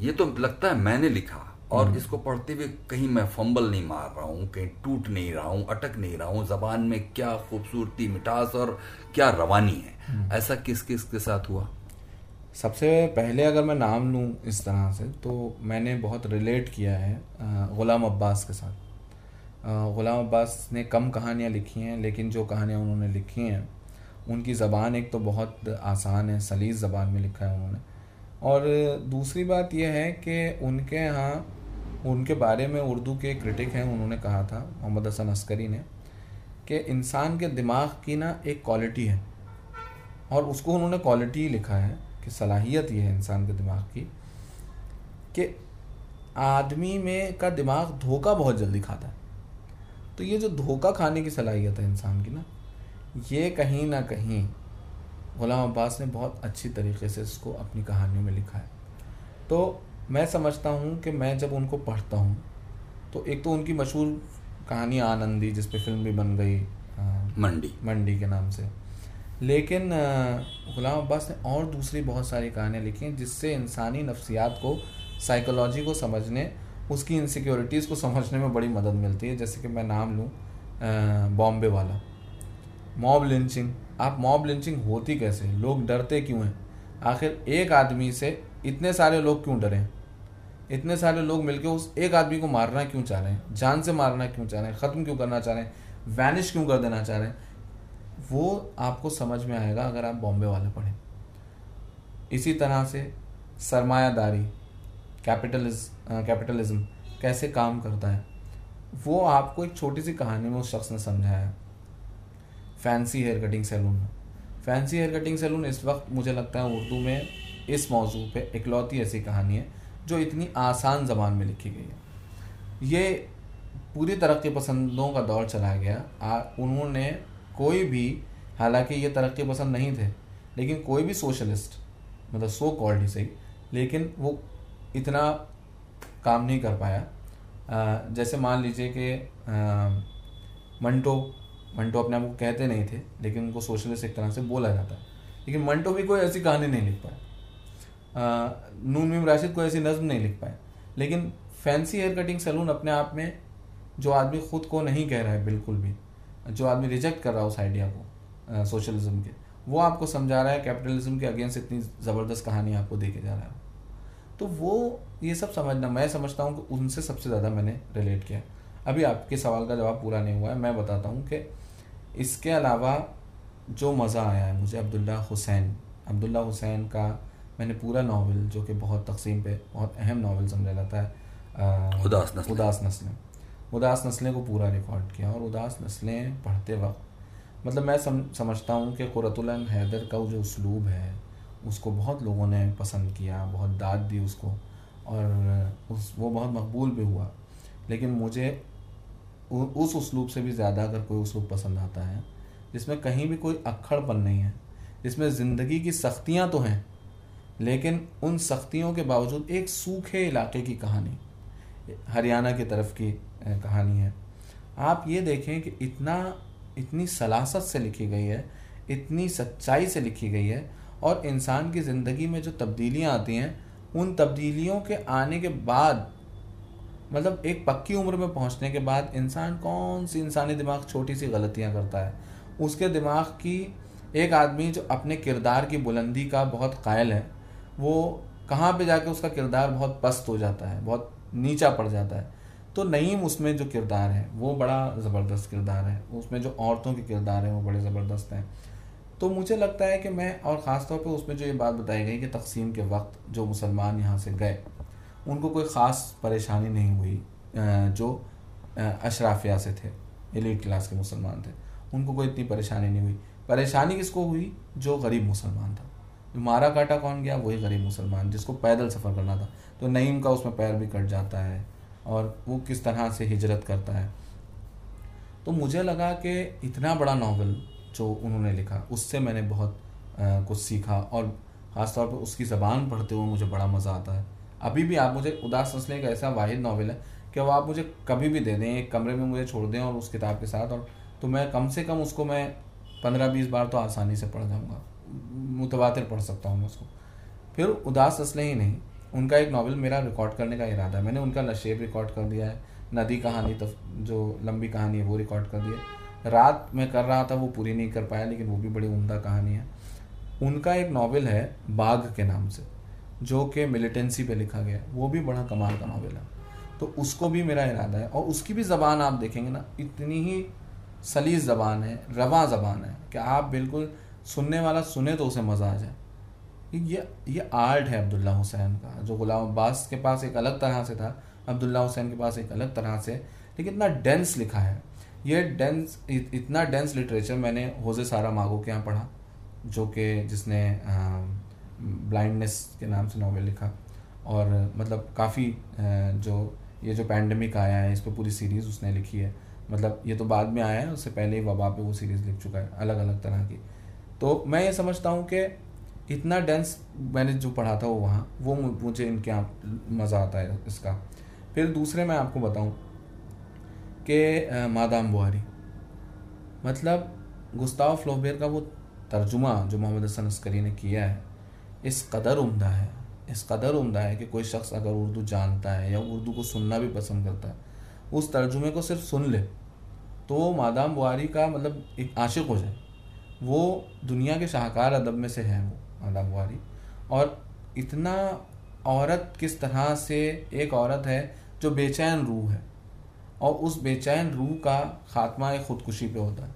ये तो लगता है मैंने लिखा और हम्म। इसको पढ़ते हुए कहीं मैं फंबल नहीं मार रहा हूँ कहीं टूट नहीं रहा हूँ अटक नहीं रहा हूँ जबान में क्या खूबसूरती मिठास और क्या रवानी है हम्म। ऐसा किस किस के साथ हुआ सबसे पहले अगर मैं नाम लूँ इस तरह से तो मैंने बहुत रिलेट किया है ग़ुलाम अब्बास के साथ। ग़ुलाम अब्बास ने कम कहानियाँ लिखी हैं, लेकिन जो कहानियाँ उन्होंने लिखी हैं, उनकी ज़बान एक तो बहुत आसान है, सलीस ज़बान में लिखा है उन्होंने। और दूसरी बात यह है कि उनके यहाँ, उनके बारे में उर्दू के क्रिटिक हैं, उन्होंने कहा था, मोहम्मद हसन अस्करी ने, कि इंसान के दिमाग की ना एक क्वालिटी है, और उसको उन्होंने क्वालिटी लिखा है। कि सलाहियत ये है इंसान के दिमाग की कि आदमी में का दिमाग धोखा बहुत जल्दी खाता है। तो ये जो धोखा खाने की सलाहियत है इंसान की ना ये कहीं ना कहीं गुलाम अब्बास ने बहुत अच्छी तरीके से इसको अपनी कहानियों में लिखा है। तो मैं समझता हूँ कि मैं जब उनको पढ़ता हूँ तो एक तो उनकी मशहूर कहानी आनंदी जिस पे फ़िल्म भी बन गई मंडी। मंडी के नाम से। लेकिन गुलाम अब्बास ने और दूसरी बहुत सारी कहानियाँ लिखी हैं, जिससे इंसानी नफ्सियात को साइकोलॉजी को समझने, उसकी इनसिक्योरिटीज़ को समझने में बड़ी मदद मिलती है। जैसे कि मैं नाम लूँ बॉम्बे वाला। Mob lynching. आप मॉब लिंचिंग होती कैसे लोग डरते क्यों हैं? आखिर एक आदमी से इतने सारे लोग क्यों डरें इतने सारे लोग मिलकर उस एक आदमी को मारना क्यों चाह रहे हैं? जान से मारना क्यों चाह रहे हैं? ख़त्म क्यों करना चाह रहे हैं? वैनिश क्यों कर देना चाह रहे हैं? वो आपको समझ में आएगा अगर आप बॉम्बे वाले पढ़ें। इसी तरह से सरमायादारी कैपिटलिज्म कैपिटलिज्म कैसे काम करता है, वो आपको एक छोटी सी कहानी में उस शख्स ने समझाया fancy hair cutting salon. Fancy hair cutting salon इस वक्त मुझे लगता है उर्दू में इस मौजू पे इकलौती ऐसी कहानी है, जो इतनी आसान ज़बान में लिखी गई है। ये पूरी तरक्की पसंदों का दौर चला गया। उन्होंने कोई भी, हालाँकि ये तरक्की पसंद नहीं थे, लेकिन कोई भी सोशलिस्ट मतलब सो कॉल्ड ही सही, लेकिन वो इतना काम नहीं कर पाया। जैसे मान लीजिए कि मंटो मंटो अपने आप को कहते नहीं थे, लेकिन उनको सोशलिस्ट एक तरह से बोला जाता है। लेकिन मंटो भी कोई ऐसी कहानी नहीं लिख पाया नून मीम राशिद कोई ऐसी नज्म नहीं लिख पाए। लेकिन फैंसी हेयर कटिंग सैलून अपने आप में, जो आदमी खुद को नहीं कह रहा है, बिल्कुल भी जो आदमी रिजेक्ट कर रहा है उस आइडिया को सोशलिज्म के वो आपको समझा रहा है कैपिटलिज्म के अगेंस्ट इतनी ज़बरदस्त कहानी आपको देखे जा रहा है। तो वो ये सब समझना मैं समझता हूँ कि उनसे सबसे ज़्यादा मैंने रिलेट किया अभी आपके सवाल का जवाब पूरा नहीं हुआ है मैं बताता हूँ कि इसके अलावा जो मज़ा आया है मुझे अब्दुल्ला हुसैन अब्दुल्ला हुसैन का मैंने पूरा नावल जो कि बहुत तकसीम पे बहुत अहम नावल समझा जाता है उदास नस्लें। उदास नस्लें। उदास नस्लें को पूरा रिकॉर्ड किया और उदास नस्लें पढ़ते वक्त मतलब मैं सम, समझता हूँ कि क़ुरतुल्लान हैदर का जो उसलूब है उसको बहुत लोगों ने पसंद किया बहुत दाद दी उसको और उस वो बहुत मकबूल भी हुआ। लेकिन मुझे उ, उस उसलूब से भी ज़्यादा अगर कोई उसलूब पसंद आता है जिसमें कहीं भी कोई अक्खड़पन नहीं है जिसमें ज़िंदगी की सख्तियाँ तो हैं लेकिन उन सख्तियों के बावजूद एक सूखे इलाके की कहानी हरियाणा की तरफ़ की कहानी है। आप ये देखें कि इतना, इतनी सलासत से लिखी गई है, इतनी सच्चाई से लिखी गई है और इंसान की ज़िंदगी में जो तब्दीलियाँ आती हैं, उन तब्दीलियों के आने के बाद मतलब एक पक्की उम्र में पहुँचने के बाद इंसान कौन सी इंसानी दिमाग छोटी सी गलतियाँ करता है? उसके दिमाग की एक आदमी जो अपने किरदार की बुलंदी का बहुत कायल है, वो कहाँ पे जाके उसका किरदार बहुत पस्त हो जाता है, बहुत नीचा पड़ जाता है। तो नईम उसमें जो किरदार है, वो बड़ा ज़बरदस्त किरदार है। उसमें जो औरतों के किरदार हैं, वो बड़े ज़बरदस्त हैं। तो मुझे लगता है कि मैं, और ख़ास तौर उसमें जो ये बात बताई गई कि तकसीम के वक्त जो मुसलमान यहाँ से गए, उनको कोई ख़ास परेशानी नहीं हुई जो अशराफिया से थे, एलिट क्लास के मुसलमान थे। उनको कोई इतनी परेशानी नहीं हुई। परेशानी किसको हुई? जो गरीब मुसलमान था। जो मारा काटा कौन गया, वही गरीब मुसलमान, जिसको पैदल सफ़र करना था। तो नईम का उसमें पैर भी कट जाता है। और वो किस तरह से हिजरत करता है। तो मुझे लगा कि इतना बड़ा नावल जो उन्होंने लिखा उससे मैंने बहुत आ, कुछ सीखा और ख़ासतौर पर उसकी ज़बान पढ़ते हुए मुझे बड़ा मज़ा आता है। अभी भी आप मुझे उदास नस्लें का ऐसा वाहिद नावल है कि वो आप मुझे कभी भी दे दें एक कमरे में मुझे छोड़ दें और उस किताब के साथ और तो मैं कम से कम उसको मैं पंद्रह बीस बार तो आसानी से पढ़ जाऊँगा। मुतवातिर पढ़ सकता हूँ मैं उसको। फिर उदास नस्लें ही नहीं उनका एक नावल मेरा रिकॉर्ड करने का इरादा है। मैंने उनका नशेब रिकॉर्ड कर दिया है। नदी कहानी तो जो लंबी कहानी है, वो रिकॉर्ड कर दिया रात में कर रहा था, वो पूरी नहीं कर पाया, लेकिन वो भी बड़ी उमदा कहानी है। उनका एक नावल है, बाघ के नाम से, जो कि मिलिटेंसी पे लिखा गया है। वो भी बड़ा कमाल का नावल है। तो उसको भी मेरा इरादा है। और उसकी भी ज़बान आप देखेंगे ना, इतनी ही सलीस ज़बान है, रवा ज़बान है, कि आप बिल्कुल सुनने वाला सुने तो उसे मज़ा आ जाए। ये ये आर्ट है अब्दुल्ला हुसैन का, जो गुलाम अब्बास के पास एक अलग तरह से था, अब्दुल्ला हुसैन के पास एक अलग तरह से, लेकिन इतना डेंस लिखा है। ये डेंस इतना डेंस लिटरेचर मैंने होजे सारा मागो के यहाँ पढ़ा, जो कि जिसने ब्लाइंडनेस के नाम से नावल लिखा। और मतलब काफ़ी जो, ये जो पैंडमिक आया है, इस पर पूरी सीरीज़ उसने लिखी है। मतलब ये तो बाद में आया है, उससे पहले ही वबा पे वो सीरीज़ लिख चुका है अलग अलग तरह की। तो मैं ये समझता हूँ कि इतना डेंस मैंने जो पढ़ा था वो वहाँ, वो मुझे इनके यहाँ मज़ा आता है इसका। फिर दूसरे मैं आपको बताऊँ कि मादाम बुहारी। मतलब गुस्ताव फ्लोबेर का वो तर्जुमा जो मोहम्मद हसन अस्करी ने किया है, इस कदर उम्दा है। इस कदर उम्दा है कि कोई शख्स अगर उर्दू जानता है या उर्दू को सुनना भी पसंद करता है, उस तर्जुमे को सिर्फ़ सुन ले तो मादाम बुआरी का मतलब एक आशिक हो जाए। वो दुनिया के शाहकार अदब में से है वो। मादाम बुआरी और इतना औरत किस तरह से एक औरत है जो बेचैन रूह है, और उस बेचैन रूह का खात्मा एक ख़ुदकुशी पे होता है।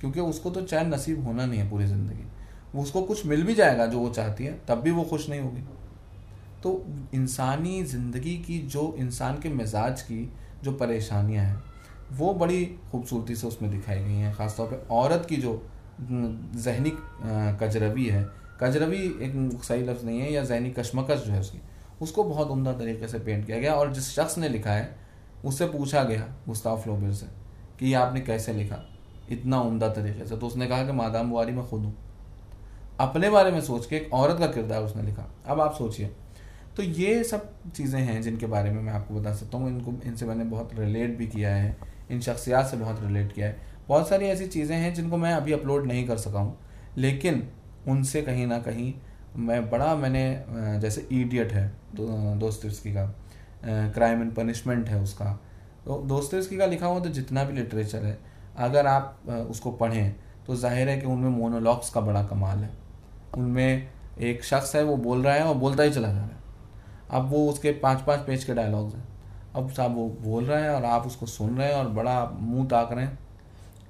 क्योंकि उसको तो चैन नसीब होना नहीं है पूरी ज़िंदगी। उसको कुछ मिल भी जाएगा जो वो चाहती है, तब भी वो खुश नहीं होगी। तो इंसानी ज़िंदगी की जो इंसान के मिजाज की जो परेशानियाँ हैं, वो बड़ी खूबसूरती से उसमें दिखाई गई हैं। ख़ासतौर पर औरत की जो जहनी कजरवी है कजरवी एक सही लफ्ज़ नहीं है, या जहनी कशमकश जो है उसकी। उसको बहुत उमदा तरीके से पेंट किया गया और जिस शख्स ने लिखा है, उससे पूछा गया गुस्ताफ फ्लोबिर से कि ये आपने कैसे लिखा? इतना उमदा तरीके से। तो उसने कहा कि मादाम बुआरी मैं खुद हूँ। अपने बारे में सोच के एक औरत का किरदार उसने लिखा। अब आप सोचिए। तो ये सब चीज़ें हैं जिनके बारे में मैं आपको बता सकता हूँ। इनको, इनसे मैंने बहुत रिलेट भी किया है। इन शख्सियात से बहुत रिलेट किया है। बहुत सारी ऐसी चीज़ें हैं जिनको मैं अभी अपलोड नहीं कर सका हूँ। लेकिन उनसे कहीं ना कहीं मैं बड़ा मैंने जैसे ईडियट है दो, दोस्तों का क्राइम एंड पनिशमेंट है उसका। तो दोस्तों का लिखा हुआ तो जितना भी लिटरेचर है अगर आप उसको पढ़ें तो ज़ाहिर है कि उनमें मोनोलॉग्स का बड़ा कमाल है। उनमें एक शख्स है वो बोल रहा है और बोलता ही चला जा रहा है। अब वो उसके पाँच पाँच पेज के डायलॉग्स हैं। अब साहब वो बोल रहे हैं और आप उसको सुन रहे हैं और बड़ा मुँह ताक रहे हैं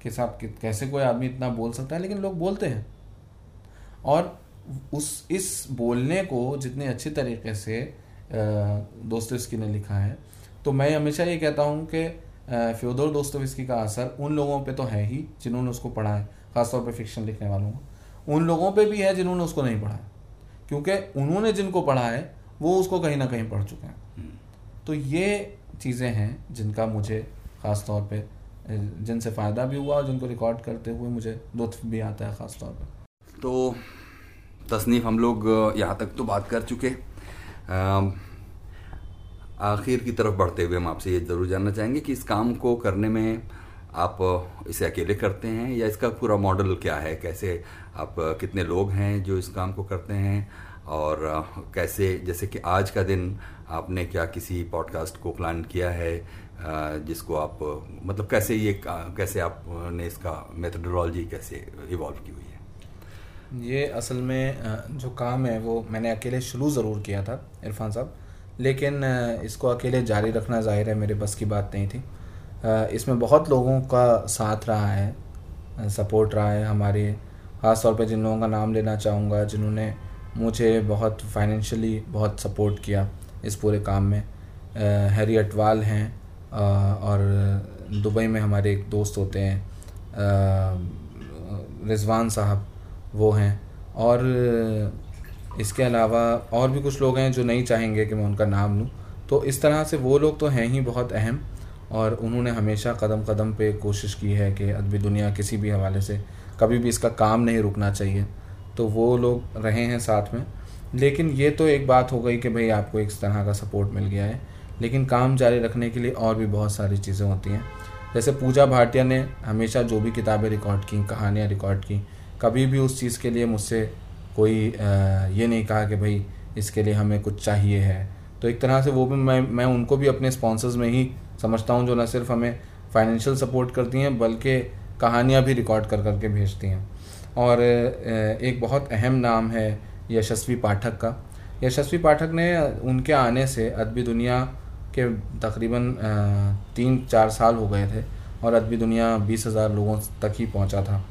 कि साहब कैसे कोई आदमी इतना बोल सकता है लेकिन लोग बोलते हैं। और उस इस बोलने को जितने अच्छे तरीके से दोस्तों ने लिखा है तो मैं हमेशा ये कहता हूँ कि फ्योदोर दोस्तोविस्की का असर उन लोगों पे तो है ही जिन्होंने उसको पढ़ा है ख़ासतौर पे फिक्शन लिखने वालों को। उन लोगों पे भी है जिन्होंने उसको नहीं पढ़ा है क्योंकि उन्होंने जिनको पढ़ा है वो उसको कहीं ना कहीं पढ़ चुके हैं। हम्म। तो ये चीज़ें हैं जिनका मुझे ख़ास तौर पर जिनसे फ़ायदा भी हुआ और जिनको रिकॉर्ड करते हुए मुझे लुत्फ भी आता है ख़ास तौर पर तो तसनीफ़ हम लोग यहाँ तक तो बात कर चुके आखिर की तरफ़ बढ़ते हुए हम आपसे ये ज़रूर जानना चाहेंगे कि इस काम को करने में आप इसे अकेले करते हैं या इसका पूरा मॉडल क्या है? कैसे आप कितने लोग हैं जो इस काम को करते हैं? और कैसे, जैसे कि आज का दिन आपने क्या किसी पॉडकास्ट को प्लान किया है जिसको आप मतलब कैसे ये कैसे आपने इसका मेथडोलॉजी कैसे इवॉल्व की हुई ये असल में जो काम है, वो मैंने अकेले शुरू ज़रूर किया था, इरफान साहब। लेकिन इसको अकेले जारी रखना ज़ाहिर है, मेरे बस की बात नहीं थी। इसमें बहुत लोगों का साथ रहा है सपोर्ट रहा है हमारे ख़ास तौर जिन लोगों का नाम लेना चाहूँगा, जिन्होंने मुझे बहुत फाइनेंशियली बहुत सपोर्ट किया इस पूरे काम में। हैरी अटवाल हैं और दुबई में हमारे एक दोस्त होते हैं रिजवान साहब। वो हैं। और इसके अलावा और भी कुछ लोग हैं जो नहीं चाहेंगे कि मैं उनका नाम लूँ। तो इस तरह से वो लोग तो हैं ही बहुत अहम, और उन्होंने हमेशा कदम कदम पे कोशिश की है कि अदबी दुनिया किसी भी हवाले से कभी भी इसका काम नहीं रुकना चाहिए। तो वो लोग रहे हैं साथ में। लेकिन ये तो एक बात हो गई कि भाई आपको इस तरह का सपोर्ट मिल गया है। लेकिन काम जारी रखने के लिए और भी बहुत सारी चीज़ें होती हैं। जैसे पूजा भाटिया ने हमेशा जो भी किताबें रिकॉर्ड की, कहानियाँ रिकॉर्ड की कभी भी उस चीज़ के लिए मुझसे कोई ये नहीं कहा कि भाई इसके लिए हमें कुछ चाहिए है। तो एक तरह से वो भी मैं मैं उनको भी अपने स्पॉन्सर्स में ही समझता हूँ जो न सिर्फ़ हमें फाइनेंशियल सपोर्ट करती हैं, बल्कि कहानियाँ भी रिकॉर्ड कर, करके भेजती हैं। और एक बहुत अहम नाम है यशस्वी पाठक का। यशस्वी पाठक ने उनके आने से अदबी दुनिया के तकरीबन तीन चार साल हो गए थे और अदबी दुनिया बीस हज़ार लोगों तक ही पहुँचा था।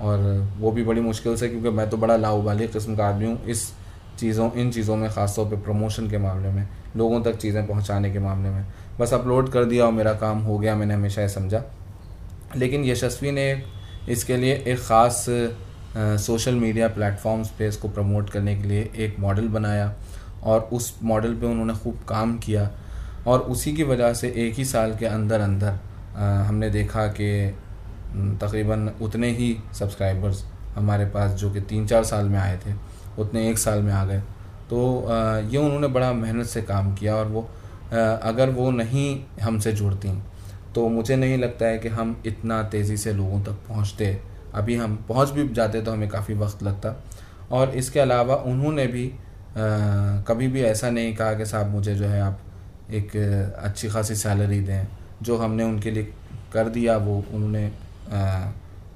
और वो भी बड़ी मुश्किल से, क्योंकि मैं तो बड़ा लाउबाली किस्म का आदमी हूँ इस चीज़ों, इन चीज़ों में ख़ासतौर पे प्रमोशन के मामले में, लोगों तक चीज़ें पहुँचाने के मामले में। बस अपलोड कर दिया और मेरा काम हो गया, मैंने हमेशा ये समझा। लेकिन यशस्वी ने इसके लिए एक ख़ास सोशल मीडिया प्लेटफॉर्म्स पे इसको प्रमोट करने के लिए एक मॉडल बनाया और उस मॉडल पे उन्होंने खूब काम किया। और उसी की वजह से एक ही साल के अंदर अंदर हमने देखा कि तकरीबन उतने ही सब्सक्राइबर्स हमारे पास जो कि तीन चार साल में आए थे उतने एक साल में आ गए। तो ये उन्होंने बड़ा मेहनत से काम किया और वो अगर वो नहीं हमसे जुड़ती तो मुझे नहीं लगता है कि हम इतना तेज़ी से लोगों तक पहुँचते। अभी हम पहुँच भी जाते तो हमें काफ़ी वक्त लगता। और इसके अलावा उन्होंने भी आ, कभी भी ऐसा नहीं कहा कि साहब मुझे जो है आप एक अच्छी खासी सैलरी दें। जो हमने उनके लिए कर दिया वो उन्होंने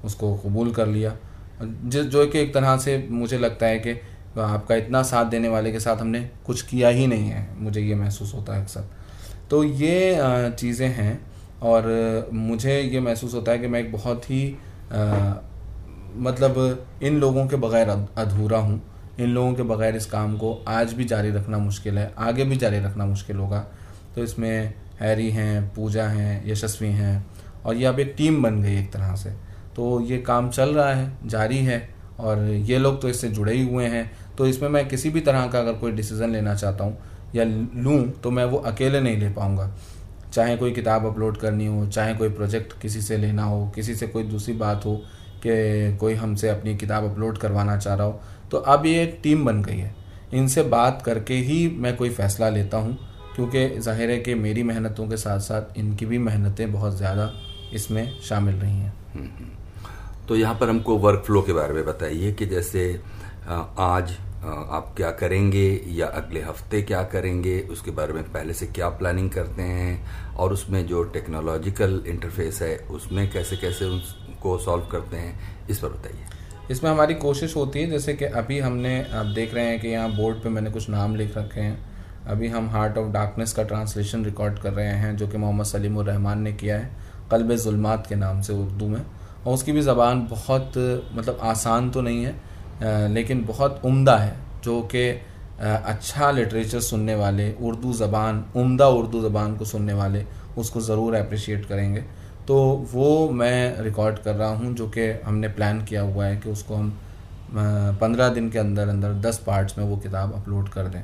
उसको कबूल कर लिया। जिस जो कि एक तरह से मुझे लगता है कि आपका इतना साथ देने वाले के साथ हमने कुछ किया ही नहीं है मुझे ये महसूस होता है अक्सर। तो ये चीज़ें हैं और मुझे ये महसूस होता है कि मैं एक बहुत ही आ, मतलब इन लोगों के बगैर अधूरा हूँ। इन लोगों के बगैर इस काम को आज भी जारी रखना मुश्किल है आगे भी जारी रखना मुश्किल होगा। तो इसमें हैरी हैं पूजा हैं यशस्वी हैं और ये अब एक टीम बन गई एक तरह से। तो ये काम चल रहा है, जारी है और ये लोग तो इससे जुड़े ही हुए हैं। तो इसमें मैं किसी भी तरह का अगर कोई डिसीज़न लेना चाहता हूँ या लूँ तो मैं वो अकेले नहीं ले पाऊँगा। चाहे कोई किताब अपलोड करनी हो, चाहे कोई प्रोजेक्ट किसी से लेना हो, किसी से कोई दूसरी बात हो कि कोई हमसे अपनी किताब अपलोड करवाना चाह रहा हो तो अब ये एक टीम बन गई है। इनसे बात करके ही मैं कोई फ़ैसला लेता हूँ, क्योंकि ज़ाहिर है कि मेरी मेहनतों के साथ साथ इनकी भी मेहनतें बहुत ज़्यादा इसमें शामिल रही हैं। हम्म, हम्म। तो यहाँ पर हमको वर्क फ्लो के बारे में बताइए कि जैसे आज आप क्या करेंगे या अगले हफ़्ते क्या करेंगे उसके बारे में पहले से क्या प्लानिंग करते हैं और उसमें जो टेक्नोलॉजिकल इंटरफेस है उसमें कैसे कैसे उसको सॉल्व करते हैं इस पर बताइए। इसमें हमारी कोशिश होती है जैसे कि अभी हमने आप देख रहे हैं कि यहाँ बोर्ड पे मैंने कुछ नाम लिख रखे हैं। अभी हम हार्ट ऑफ़ डार्कनेस का ट्रांसलेशन रिकॉर्ड कर रहे हैं जो कि मोहम्मद सलीम रहमान ने किया है। कल्ब जुल्मात के नाम से उर्दू में। और उसकी भी ज़बान बहुत मतलब आसान तो नहीं है लेकिन बहुत उम्दा है, जो कि अच्छा लिटरेचर सुनने वाले, उर्दू ज़बान, उम्दा उर्दू ज़बान को सुनने वाले, उसको ज़रूर अप्रिशिएट करेंगे। तो वो मैं रिकॉर्ड कर रहा हूँ, जो कि हमने प्लान किया हुआ है कि उसको हम पंद्रह दिन के अंदर अंदर दस पार्ट्स में वो किताब अपलोड कर दें।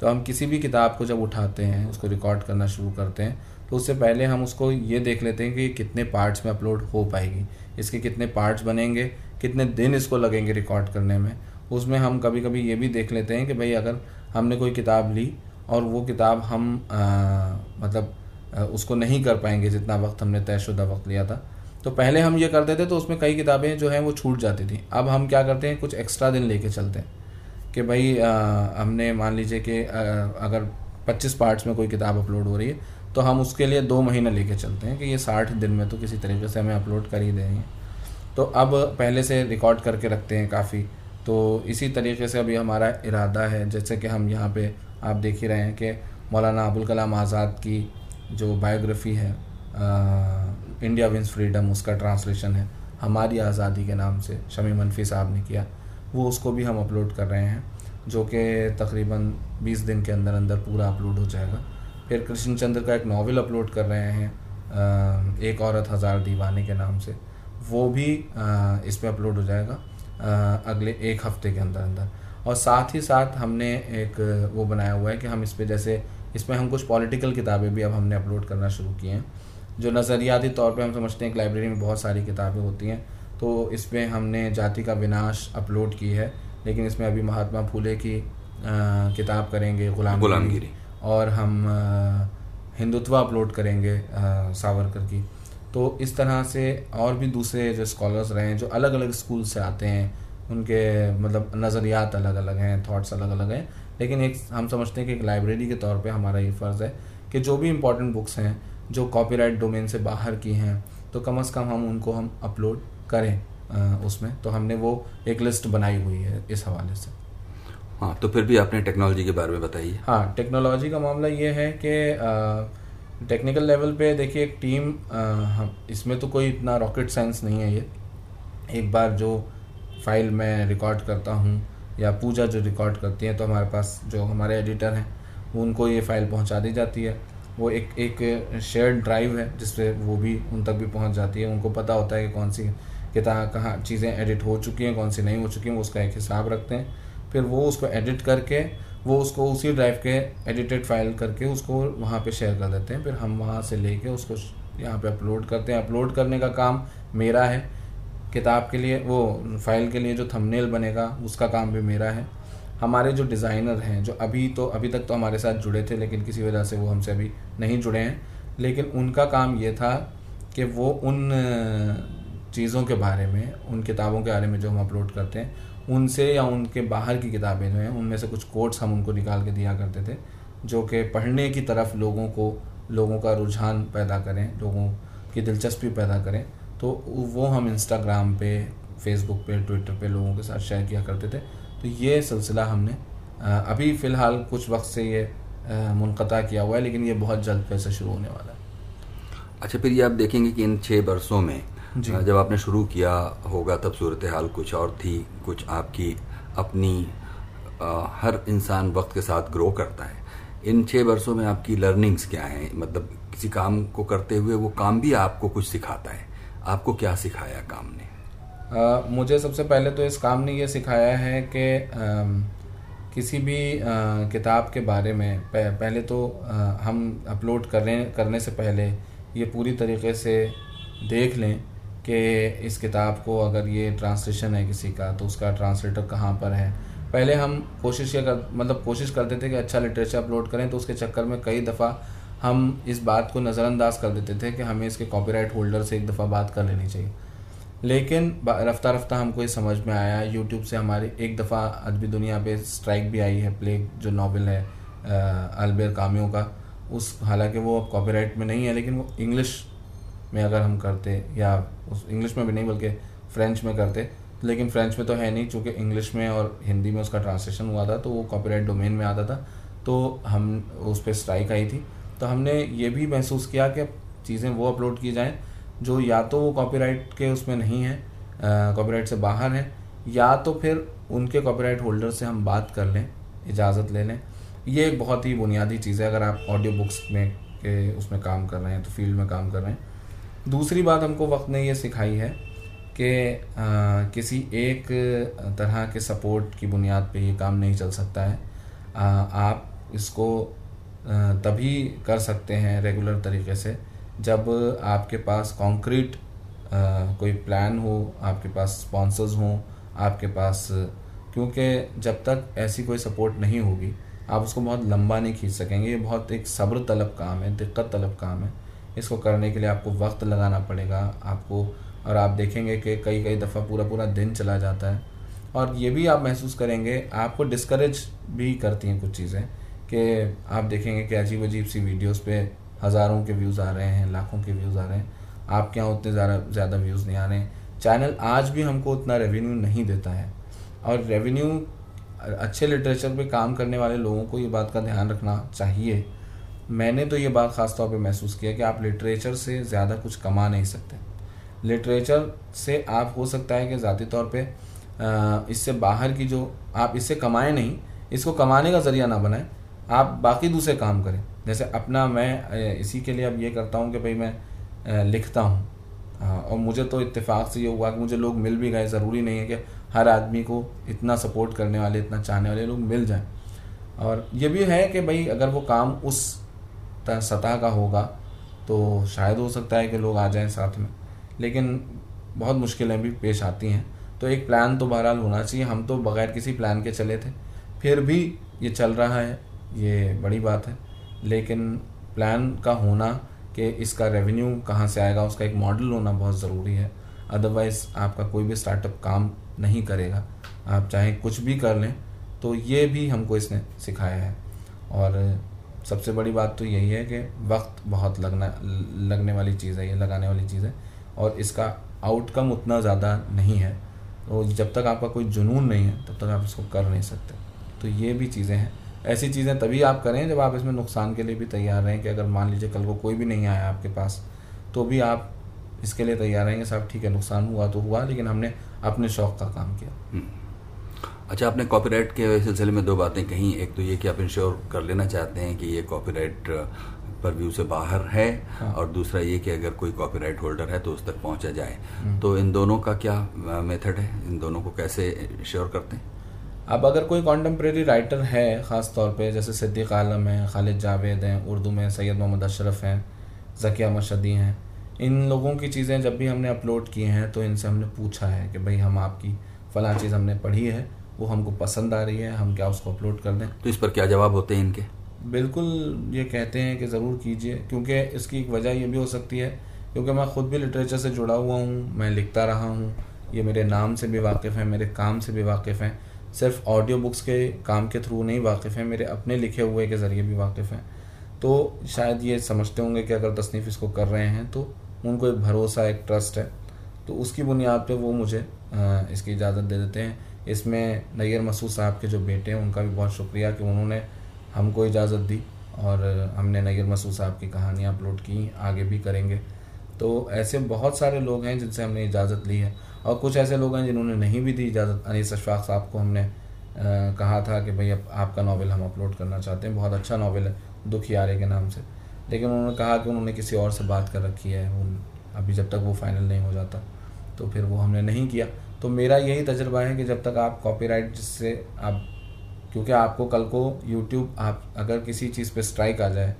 तो हम किसी भी किताब को जब उठाते हैं, उसको रिकॉर्ड करना शुरू करते हैं तो उससे पहले हम उसको ये देख लेते हैं कि कितने पार्ट्स में अपलोड हो पाएगी। इसके कितने पार्ट्स बनेंगे कितने दिन इसको लगेंगे रिकॉर्ड करने में। उसमें हम कभी कभी ये भी देख लेते हैं कि भाई अगर हमने कोई किताब ली और वो किताब हम आ, मतलब आ, उसको नहीं कर पाएँगे जितना वक्त हमने तयशुदा वक्त लिया था। तो पहले हम ये करते थे तो उसमें कई किताबें जो हैं वो छूट जाती थी। अब हम क्या करते हैं कुछ एक्स्ट्रा दिन लेके चलते हैं कि भाई आ, हमने मान लीजिए कि अगर 25 पार्ट्स में कोई किताब अपलोड हो रही है तो हम उसके लिए दो महीने लेके चलते हैं कि ये साठ दिन में तो किसी तरीके से हमें अपलोड कर ही देंगे। तो अब पहले से रिकॉर्ड करके रखते हैं काफ़ी। तो इसी तरीके से अभी हमारा इरादा है जैसे कि हम यहाँ पे आप देख ही रहे हैं कि मौलाना अबुल कलाम आज़ाद की जो बायोग्राफ़ी है आ, इंडिया विंस फ्रीडम उसका ट्रांसलेशन है हमारी आज़ादी के नाम से शमी मनफी साहब ने किया वो उसको भी हम अपलोड कर रहे हैं जो कि तकरीबन 20 दिन के अंदर अंदर पूरा अपलोड हो जाएगा। फिर कृष्ण चंद्र का एक नावल अपलोड कर रहे हैं एक औरत हज़ार दीवाने के नाम से वो भी इस पर अपलोड हो जाएगा अगले एक हफ़्ते के अंदर अंदर। और साथ ही साथ हमने एक वो बनाया हुआ है कि हम इस पर जैसे इसमें हम कुछ पॉलिटिकल किताबें भी अब हमने अपलोड करना शुरू की हैं जो नज़रियाती तौर पे हम समझते हैं कि लाइब्रेरी में बहुत सारी किताबें होती हैं तो इसमें हमने जाति का विनाश अपलोड की है लेकिन इसमें अभी महात्मा फूले की आ, किताब करेंगे गुलाम गुलामगिरी। और हम हिंदुत्व अपलोड करेंगे सावरकर की। तो इस तरह से और भी दूसरे जो स्कॉलर्स रहे हैं, जो अलग अलग स्कूल से आते हैं, उनके मतलब नज़रियात अलग अलग हैं थॉट्स अलग अलग हैं। लेकिन एक, हम समझते हैं कि एक लाइब्रेरी के तौर पे हमारा ये फ़र्ज़ है कि जो भी इम्पोर्टेंट बुक्स हैं, जो कॉपीराइट डोमेन से बाहर की हैं तो कम अज़ कम हम उनको हम अपलोड करें उसमें। तो हमने वो एक लिस्ट बनाई हुई है इस हवाले से। हाँ तो फिर भी आपने टेक्नोलॉजी के बारे में बताइए हाँ। टेक्नोलॉजी का मामला ये है कि टेक्निकल लेवल पे देखिए एक टीम हम, इसमें तो कोई इतना रॉकेट साइंस नहीं है ये। एक बार जो फ़ाइल मैं रिकॉर्ड करता हूँ या पूजा जो रिकॉर्ड करती है तो हमारे पास जो हमारे एडिटर हैं उनको ये फ़ाइल पहुँचा दी जाती है। वो एक एक शेयर्ड ड्राइव है जिसपे वो भी उन तक भी पहुँच जाती है। उनको पता होता है कि कौन सी, कितना, कहाँ चीज़ें एडिट हो चुकी हैं, कौन सी नहीं हो चुकी हैं, वो उसका एक हिसाब रखते हैं। फिर वो उसको एडिट करके, वो उसको उसी ड्राइव के एडिटेड फ़ाइल करके उसको वहाँ पे शेयर कर देते हैं। फिर हम वहाँ से लेके उसको यहाँ पे अपलोड करते हैं। अपलोड करने का काम मेरा है। किताब के लिए, वो फ़ाइल के लिए जो थंबनेल बनेगा, उसका काम भी मेरा है। हमारे जो डिज़ाइनर हैं, जो अभी तो अभी तक तो हमारे साथ जुड़े थे, लेकिन किसी वजह से वो हमसे अभी नहीं जुड़े हैं। लेकिन उनका काम ये था कि वो उन चीज़ों के बारे में, उन किताबों के बारे में जो हम अपलोड करते हैं उनसे या उनके बाहर की किताबें जो हैं, उनमें से कुछ कोट्स हम उनको निकाल के दिया करते थे, जो कि पढ़ने की तरफ़ लोगों को, लोगों का रुझान पैदा करें, लोगों की दिलचस्पी पैदा करें तो वो हम इंस्टाग्राम पे फेसबुक पे ट्विटर पे लोगों के साथ शेयर किया करते थे। तो ये सिलसिला हमने अभी फ़िलहाल कुछ वक्त से ये मुनता किया हुआ है, लेकिन ये बहुत जल्द फिर से शुरू होने वाला है। अच्छा फिर ये आप देखेंगे कि इन छः बरसों में जब आपने शुरू किया होगा तब सूरत हाल कुछ और थी कुछ आपकी अपनी आ, हर इंसान वक्त के साथ ग्रो करता है। इन छः वर्षों में आपकी लर्निंग्स क्या हैं? मतलब किसी काम को करते हुए वो काम भी आपको कुछ सिखाता है। आपको क्या सिखाया काम ने? आ, मुझे सबसे पहले तो इस काम ने ये सिखाया है कि किसी भी आ, किताब के बारे में पहले तो आ, हम अपलोड करने करने से पहले ये पूरी तरीके से देख लें। कि इस किताब को अगर ये ट्रांसलेशन है किसी का तो उसका ट्रांसलेटर कहाँ पर है? पहले हम कोशिश ये कर मतलब कोशिश करते थे कि अच्छा लिटरेचर अपलोड करें तो उसके चक्कर में कई दफ़ा हम इस बात को नज़रअंदाज कर देते थे कि हमें इसके कॉपीराइट होल्डर से एक दफ़ा बात कर लेनी चाहिए। लेकिन रफ्ता रफ्ता हमको ये समझ में आया यूट्यूब से हमारी एक दफ़ा अदबी दुनिया पे स्ट्राइक भी आई है प्लेग जो नावल है अलबेर कामियों का। उस, हालाँकि वो अब कॉपीराइट में नहीं है, लेकिन वो इंग्लिश में अगर हम करते या उस इंग्लिश में भी नहीं बल्कि फ्रेंच में करते, लेकिन फ्रेंच में तो है नहीं, चूँकि इंग्लिश में और हिंदी में उसका ट्रांसलेशन हुआ था तो वो कॉपीराइट डोमेन में आता था तो हम उस पर स्ट्राइक आई थी। तो हमने ये भी महसूस किया कि चीज़ें वो अपलोड की जाएँ, जो या तो वो कॉपीराइट के उसमें नहीं है कॉपीराइट से बाहर हैं, या तो फिर उनके कॉपीराइट होल्डर से हम बात कर लें, इजाज़त ले लें। ये एक बहुत ही बुनियादी चीज़ है, अगर आप ऑडियो बुक्स में के उसमें काम कर रहे हैं तो फ़ील्ड में काम कर रहे हैं। दूसरी बात हमको वक्त ने ये सिखाई है कि किसी एक तरह के सपोर्ट की बुनियाद पे ये काम नहीं चल सकता है। आ, आप इसको तभी कर सकते हैं रेगुलर तरीके से जब आपके पास कॉन्क्रीट कोई प्लान हो आपके पास स्पॉन्सर्स हों आपके पास क्योंकि जब तक ऐसी कोई सपोर्ट नहीं होगी आप उसको बहुत लंबा नहीं खींच सकेंगे। ये बहुत एक सब्र तलब काम है दिक्कत तलब काम है। इसको करने के लिए आपको वक्त लगाना पड़ेगा आपको। और आप देखेंगे कि कई कई दफ़ा पूरा पूरा दिन चला जाता है। और ये भी आप महसूस करेंगे, आपको डिस्करेज भी करती हैं कुछ चीज़ें कि आप देखेंगे कि अजीब अजीब सी वीडियोस पे हज़ारों के व्यूज़ आ रहे हैं, लाखों के व्यूज़ आ रहे हैं। आपके यहाँ उतने ज़्यादा ज़्यादा व्यूज़ नहीं आ रहे हैं। चैनल आज भी हमको उतना रेवेन्यू नहीं देता है। और रेवेन्यू अच्छे लिटरेचर पे काम करने वाले लोगों को ये बात का ध्यान रखना चाहिए। मैंने तो ये बात ख़ास तौर पे महसूस किया कि आप लिटरेचर से ज़्यादा कुछ कमा नहीं सकते। लिटरेचर से आप हो सकता है कि ज़ाती तौर पे इससे बाहर की जो आप इससे कमाएँ नहीं, इसको कमाने का ज़रिया ना बनाएँ, आप बाकी दूसरे काम करें। जैसे अपना मैं इसी के लिए अब ये करता हूँ कि भाई मैं लिखता हूँ। और मुझे तो इत्तेफाक से ये हुआ कि मुझे लोग मिल भी गए, ज़रूरी नहीं है कि हर आदमी को इतना सपोर्ट करने वाले, इतना चाहने वाले लोग मिल जाएँ। और ये भी है कि भाई अगर वो काम उस सतह का होगा तो शायद हो सकता है कि लोग आ जाएँ साथ में। लेकिन बहुत मुश्किलें भी पेश आती हैं। तो एक प्लान तो बहरहाल होना चाहिए। हम तो बगैर किसी प्लान के चले थे। फिर भी ये चल रहा है। ये बड़ी बात है। लेकिन प्लान का होना कि इसका रेवेन्यू कहाँ से आएगा, उसका एक मॉडल होना बहुत ज़रूरी है। अदरवाइज़ आपका कोई भी स्टार्टअप काम नहीं करेगा। आप चाहे कुछ भी कर लें तो ये भी हमको इसने सिखाया है। और सबसे बड़ी बात तो यही है कि वक्त बहुत लगना, लगने वाली चीज़ है, ये लगाने वाली चीज़ है। और इसका आउटकम उतना ज़्यादा नहीं है। तो जब तक आपका कोई जुनून नहीं है, तब तक आप इसको कर नहीं सकते। तो ये भी चीज़ें हैं। ऐसी चीज़ें तभी आप करें जब आप इसमें नुकसान के लिए भी तैयार रहें कि अगर मान लीजिए कल को कोई भी नहीं आया आपके पास तो भी आप इसके लिए तैयार रहेंगे, साहब, ठीक है, नुकसान हुआ तो हुआ, लेकिन हमने अपने शौक का काम किया। हम्म। अच्छा आपने कॉपीराइट के सिलसिले में दो बातें कही। एक तो ये कि आप इंश्योर कर लेना चाहते हैं कि ये कॉपीराइट पर व्यू से बाहर है हाँ। और दूसरा ये कि अगर कोई कॉपीराइट होल्डर है तो उस तक पहुँचा जाए। हम्म। तो इन दोनों का क्या मेथड है? इन दोनों को कैसे श्योर करते हैं? अब अगर कोई कॉन्टम्प्रेरी राइटर है ख़ास तौर पे जैसे सिद्दीक आलम है खालिद जावेद हैं उर्दू में सैयद मोहम्मद अशरफ हैं जकिया मशदी हैं इन लोगों की चीज़ें जब भी हमने अपलोड की हैं तो इनसे हमने पूछा है कि भाई हम आपकी फ़लाँ चीज़ हमने पढ़ी है। वो हमको पसंद आ रही है हम क्या उसको अपलोड कर दें? तो इस पर क्या जवाब होते हैं इनके? बिल्कुल ये कहते हैं कि ज़रूर कीजिए क्योंकि इसकी एक वजह ये भी हो सकती है क्योंकि मैं ख़ुद भी लिटरेचर से जुड़ा हुआ हूँ मैं लिखता रहा हूँ ये मेरे नाम से भी वाकिफ़ हैं मेरे काम से भी वाकिफ़ हैं सिर्फ़ ऑडियो बुक्स के काम के थ्रू नहीं वाकिफ़ हैं मेरे अपने लिखे हुए के ज़रिए भी वाकिफ़ हैं। तो शायद ये समझते होंगे कि अगर तसनीफ़ इसको कर रहे हैं तो उनको एक भरोसा एक ट्रस्ट है। तो उसकी बुनियाद पर वो मुझे इसकी इजाज़त दे देते हैं। इसमें नैयर मसूद साहब के जो बेटे हैं उनका भी बहुत शुक्रिया कि उन्होंने हमको इजाज़त दी और हमने नैयर मसूद साहब की कहानियाँ अपलोड की आगे भी करेंगे। तो ऐसे बहुत सारे लोग हैं जिनसे हमने इजाज़त ली है और कुछ ऐसे लोग हैं जिन्होंने नहीं भी दी इजाज़त। अनीस अशफाक साहब को हमने आ, कहा था कि भाई अब आपका नावल हम अपलोड करना चाहते हैं। बहुत अच्छा नावल है दुख यारे के नाम से। लेकिन उन्होंने कहा कि उन्होंने किसी और से बात कर रखी है उन अभी जब तक वो फाइनल नहीं हो जाता तो फिर वो हमने नहीं किया। तो मेरा यही तजर्बा है कि जब तक आप कॉपीराइट जिससे आप, क्योंकि आपको कल को यूट्यूब आप अगर किसी चीज़ पे स्ट्राइक आ जाए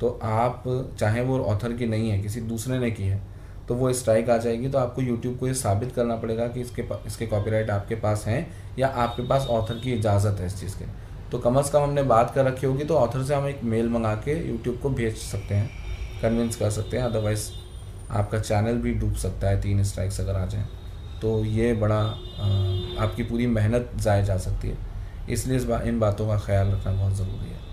तो आप, चाहे वो ऑथर की नहीं है, किसी दूसरे ने की है तो वो स्ट्राइक आ जाएगी तो आपको यूट्यूब को ये साबित करना पड़ेगा कि इसके इसके कॉपीराइट आपके पास हैं, या आपके पास ऑथर की इजाज़त है इस चीज़ के। तो कम अज़ कम हमने बात कर रखी होगी तो ऑथर से हम एक मेल मंगा के यूट्यूब को भेज सकते हैं कन्विंस कर सकते हैं अदरवाइज़ आपका चैनल भी डूब सकता है, तीन स्ट्राइक्स अगर आ जाएँ। तो ये बड़ा आपकी पूरी मेहनत ज़ाय जा सकती है। इसलिए इस बा, इन बातों का ख्याल रखना बहुत ज़रूरी है।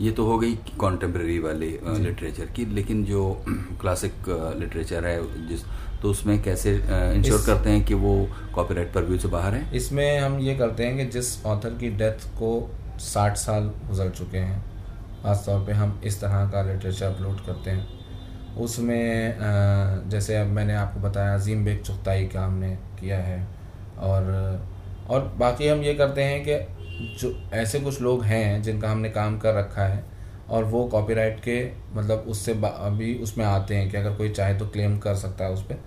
ये तो हो गई कॉन्टेम्प्रेरी वाले लिटरेचर की लेकिन जो क्लासिक लिटरेचर है जिस तो उसमें कैसे इंश्योर करते हैं कि वो कॉपीराइट पर व्यू से बाहर है? इसमें हम ये करते हैं कि जिस ऑथर की डेथ को साठ साल गुजर चुके हैं ख़ासतौर पे हम इस तरह का लिटरेचर अपलोड करते हैं। उसमें जैसे अब मैंने आपको बताया, अजीम बेग चुगताई का हमने किया है। और और बाकी हम ये करते हैं कि जो ऐसे कुछ लोग हैं जिनका हमने काम कर रखा है और वो कॉपीराइट के मतलब उससे अभी उसमें आते हैं कि अगर कोई चाहे तो क्लेम कर सकता है उस पर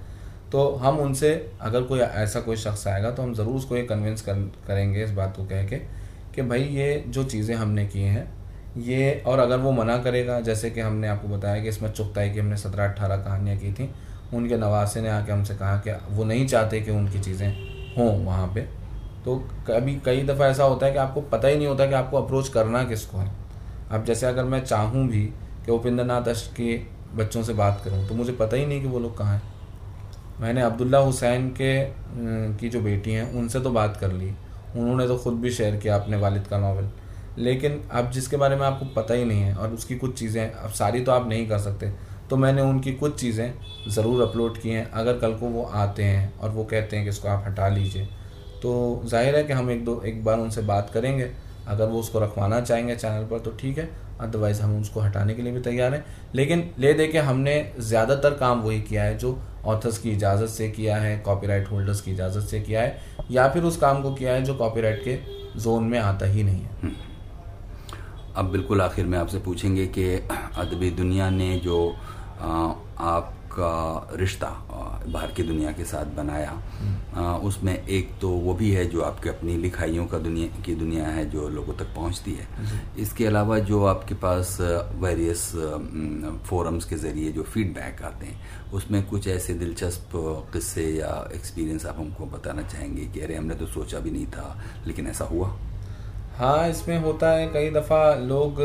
तो हम उनसे, अगर कोई ऐसा कोई शख्स आएगा तो हम ज़रूर उसको ये कन्विंस कर, करेंगे इस बात को कह के कि भाई ये जो चीज़ें हमने की हैं ये और अगर वो मना करेगा, जैसे कि हमने आपको बताया कि इसमें चुगताई की हमने सत्रह अट्ठारह कहानियाँ की थी, उनके नवासे ने आके हमसे कहा कि वो नहीं चाहते कि उनकी चीज़ें हों वहाँ पे। तो कभी कई दफ़ा ऐसा होता है कि आपको पता ही नहीं होता कि आपको अप्रोच करना किसको है। अब जैसे अगर मैं चाहूँ भी कि उपेंद्र नाथ अष्ट के बच्चों से बात करूँ तो मुझे पता ही नहीं कि वो लोग कहाँ हैं। मैंने अब्दुल्ला हुसैन के की जो बेटी हैं, उनसे तो बात कर ली। उन्होंने तो ख़ुद भी शेयर किया अपने वालिद का नावल लेकिन अब जिसके बारे में आपको पता ही नहीं है और उसकी कुछ चीज़ें, अब सारी तो आप नहीं कर सकते तो मैंने उनकी कुछ चीज़ें ज़रूर अपलोड की हैं। अगर कल को वो आते हैं और वो कहते हैं कि इसको आप हटा लीजिए तो ज़ाहिर है कि हम एक दो, एक बार उनसे बात करेंगे। अगर वो उसको रखवाना चाहेंगे चैनल पर तो ठीक है अदरवाइज़ हम उसको हटाने के लिए भी तैयार हैं। लेकिन ले दे के हमने ज़्यादातर काम वही किया है, जो ऑथर्स की इजाज़त से किया है कॉपीराइट होल्डर्स की इजाज़त से किया है, या फिर उस काम को किया है जो कॉपीराइट के जोन में आता ही नहीं है। हम्म। अब बिल्कुल आखिर में आपसे पूछेंगे कि अदबी दुनिया ने जो आपका रिश्ता बाहर की दुनिया के साथ बनाया उसमें एक तो वो भी है जो आपके अपनी लिखाइयों का दुनिया की दुनिया है जो लोगों तक पहुँचती है। इसके अलावा जो आपके पास वेरियस फोरम्स के ज़रिए जो फीडबैक आते हैं उसमें कुछ ऐसे दिलचस्प किस्से या एक्सपीरियंस आप हमको बताना चाहेंगे कि अरे हमने तो सोचा भी नहीं था लेकिन ऐसा हुआ? हाँ इसमें होता है, कई दफ़ा लोग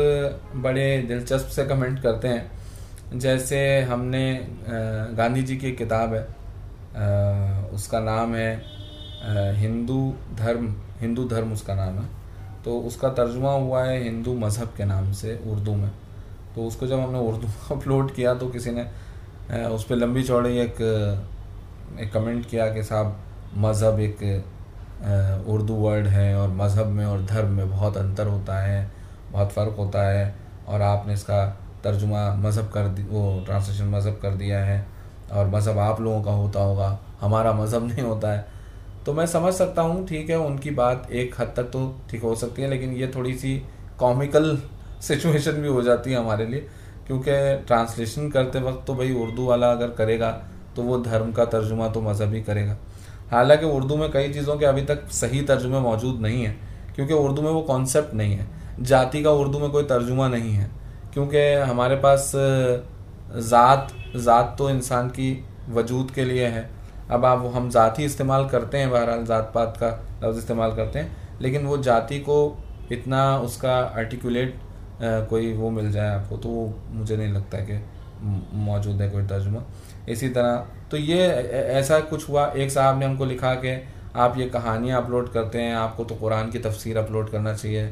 बड़े दिलचस्प से कमेंट करते हैं। जैसे हमने गांधी जी की किताब है उसका नाम है हिंदू धर्म हिंदू धर्म उसका नाम है। तो उसका तर्जुमा हुआ है हिंदू मज़हब के नाम से, उर्दू में। तो उसको जब हमने उर्दू अपलोड किया तो किसी ने उस पर लंबी चौड़ी एक एक कमेंट किया कि साहब, मज़हब एक उर्दू वर्ड है और मज़हब में और धर्म में बहुत अंतर होता है, बहुत फ़र्क होता है और आपने इसका तर्जुमा मज़हब कर दी, वो ट्रांसलेशन मज़हब कर दिया है और मज़हब आप लोगों का होता होगा, हमारा मज़हब नहीं होता है। तो मैं समझ सकता हूँ, ठीक है, उनकी बात एक हद तक तो ठीक हो सकती है, लेकिन ये थोड़ी सी कॉमिकल सिचुएशन भी हो जाती है हमारे लिए, क्योंकि ट्रांसलेशन करते वक्त तो भाई उर्दू वाला अगर करेगा तो वो धर्म का तर्जुमा तो मज़हब ही करेगा। हालाँकि उर्दू में कई चीज़ों के अभी तक सही तर्जुमे मौजूद नहीं है, क्योंकि उर्दू में वो कॉन्सेप्ट नहीं है। जाति का उर्दू में कोई तर्जुमा नहीं है, क्योंकि हमारे पास ज़ात ज़ात तो इंसान की वजूद के लिए है। अब आप, हम ज़ात ही इस्तेमाल करते हैं, बहरहाल ज़ात पात का लफ्ज़ इस्तेमाल करते हैं, लेकिन वो जाति को इतना उसका आर्टिकुलेट कोई वो मिल जाए आपको तो वो मुझे नहीं लगता कि मौजूद है कोई तर्जुमा। इसी तरह। तो ये ऐसा कुछ हुआ। एक साहब ने हमको लिखा कि, आप ये कहानियाँ अपलोड करते हैं, आपको तो कुरान की तफसीर अपलोड करना चाहिए।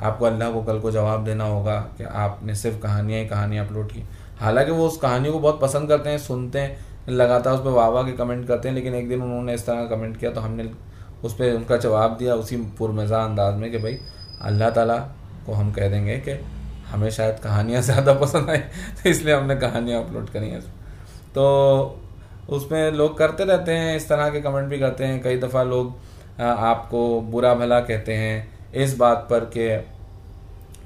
आपको अल्लाह को कल को जवाब देना होगा कि आपने सिर्फ़ कहानियाँ ही कहानियाँ अपलोड की। हालाँकि वो उस कहानी को बहुत पसंद करते हैं, सुनते हैं, लगातार उस पर वाह वाह के कमेंट करते हैं, लेकिन एक दिन उन्होंने इस तरह कमेंट किया तो हमने उस पर उनका जवाब दिया उसी पुरमज़ा अंदाज में कि भाई, अल्लाह ताला को हम कह देंगे कि हमें शायद कहानियाँ ज़्यादा पसंद आई तो इसलिए हमने कहानियाँ अपलोड करी हैं तो उसमें लोग करते रहते हैं, इस तरह के कमेंट भी करते हैं। कई दफ़ा लोग आपको बुरा भला कहते हैं इस बात पर कि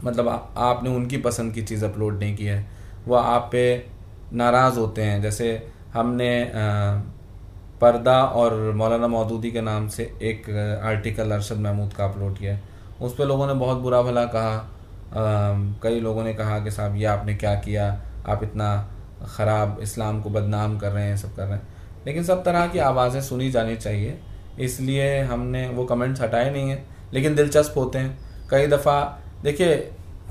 मतलब आपने उनकी पसंद की चीज़ अपलोड नहीं की है। वो आप पे नाराज़ होते हैं। जैसे हमने पर्दा और मौलाना मौदूदी के नाम से एक आर्टिकल अरशद महमूद का अपलोड किया उस पर लोगों ने बहुत बुरा भला कहा। कई लोगों ने कहा कि साहब, ये आपने क्या किया? आप इतना ख़राब इस्लाम को बदनाम कर रहे हैं सब कर रहे हैं। लेकिन सब तरह की आवाज़ें सुनी जानी चाहिए। इसलिए हमने वो कमेंट्स हटाए नहीं हैं लेकिन दिलचस्प होते हैं। कई दफ़ा देखिए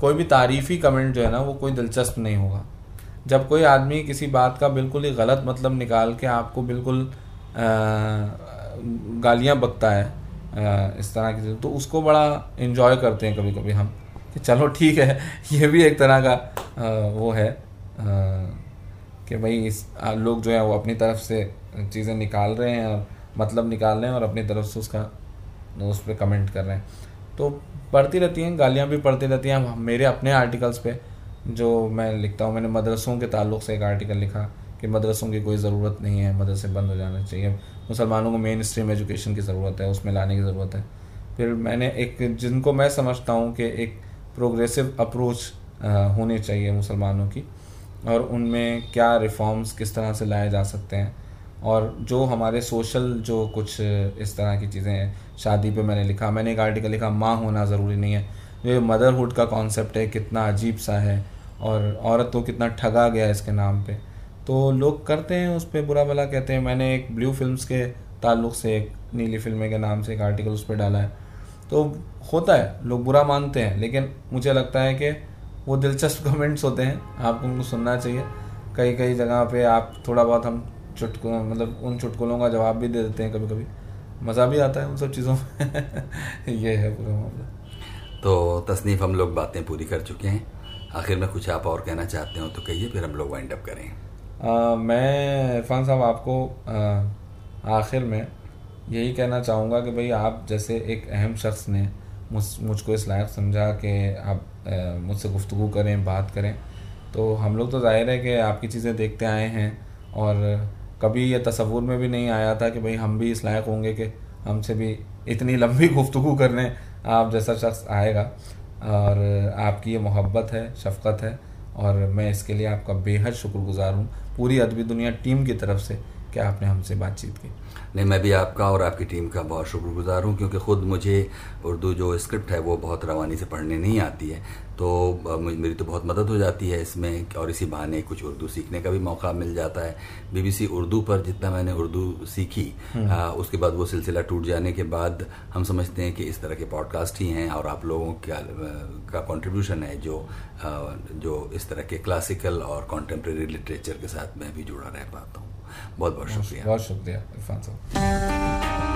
कोई भी तारीफ़ी कमेंट जो है ना वो कोई दिलचस्प नहीं होगा। जब कोई आदमी किसी बात का बिल्कुल ही गलत मतलब निकाल के आपको बिल्कुल गालियाँ बकता है आ, इस तरह की तो उसको बड़ा इन्जॉय करते हैं कभी कभी हम कि चलो ठीक है ये भी एक तरह का आ, वो है कि भाई इस लोग जो है वो अपनी तरफ़ से चीज़ें निकाल रहे हैं और मतलब निकाल रहे हैं और अपनी तरफ़ से उसका उस पर कमेंट कर रहे हैं। तो पढ़ती रहती हैं, गालियाँ भी पढ़ती रहती हैं। मेरे अपने आर्टिकल्स पे जो मैं लिखता हूँ, मैंने मदरसों के ताल्लुक से एक आर्टिकल लिखा कि मदरसों की कोई ज़रूरत नहीं है, मदरसे बंद हो जाना चाहिए। मुसलमानों को मेन स्ट्रीम एजुकेशन की ज़रूरत है, उसमें लाने की ज़रूरत है। फिर मैंने एक, जिनको मैं समझता हूँ कि एक प्रोग्रेसिव अप्रोच होनी चाहिए मुसलमानों की। और उनमें क्या रिफॉर्म्स किस तरह से लाए जा सकते हैं। और जो हमारे सोशल जो कुछ इस तरह की चीज़ें हैं, शादी पे मैंने लिखा, मैंने एक आर्टिकल लिखा, माँ होना ज़रूरी नहीं है। जो ये मदरहुड का कॉन्सेप्ट है, कितना अजीब सा है, और औरत को कितना ठगा गया इसके नाम पे। तो लोग करते हैं उस पर बुरा भला कहते हैं। मैंने एक ब्लू फिल्म्स के ताल्लुक से एक नीली फ़िल्में के नाम से एक आर्टिकल उस पर डाला है। तो होता है, लोग बुरा मानते हैं, लेकिन मुझे लगता है कि वो दिलचस्प कमेंट्स होते हैं। आपको उनको सुनना चाहिए। कई कई जगह पे आप थोड़ा बहुत हम चुटकुल मतलब उन चुटकुलों का जवाब भी दे देते हैं कभी कभी मज़ा भी आता है उन सब चीज़ों में। ये है पूरा मामला। तो तसनीफ़ हम लोग बातें पूरी कर चुके हैं। आखिर में कुछ आप और कहना चाहते हो तो कहिए फिर हम लोग वाइंड अप करें। आ, मैं इरफान साहब आपको आखिर में यही कहना चाहूँगा कि भाई आप जैसे एक अहम शख्स ने मुझ मुझको इस लायक समझा कि आप मुझसे गुफ्तु करें, बात करें। तो हम लोग तो ज़ाहिर है कि आपकी चीज़ें देखते आए हैं और कभी ये तस्वूर में भी नहीं आया था कि भाई हम भी इस लायक होंगे कि हमसे भी इतनी लंबी गुफ्तु करने आप जैसा शख्स आएगा। और आपकी ये मोहब्बत है, शफ़क़त है और मैं इसके लिए आपका बेहद शुक्रगुजार हूँ। पूरी अदबी दुनिया टीम की तरफ़ से कि आपने हमसे बातचीत की। नहीं मैं भी आपका और आपकी टीम का बहुत शुक्रगुजार हूँ क्योंकि ख़ुद मुझे उर्दू जो स्क्रिप्ट है वो बहुत रवानी से पढ़ने नहीं आती है। तो मेरी तो बहुत मदद हो जाती है इसमें और इसी बहाने कुछ उर्दू सीखने का भी मौका मिल जाता है। बीबीसी उर्दू पर जितना मैंने उर्दू सीखी हम्म। आ, उसके बाद वो सिलसिला टूट जाने के बाद हम समझते हैं कि इस तरह के पॉडकास्ट ही हैं और आप लोगों का का कंट्रीब्यूशन है जो आ, जो इस तरह के क्लासिकल और कॉन्टेम्प्रेरी लिटरेचर के साथ मैं भी जुड़ा रह पाता हूँ। बहुत बहुत शुक्रिया बहुत शुक्रिया इरफान साहब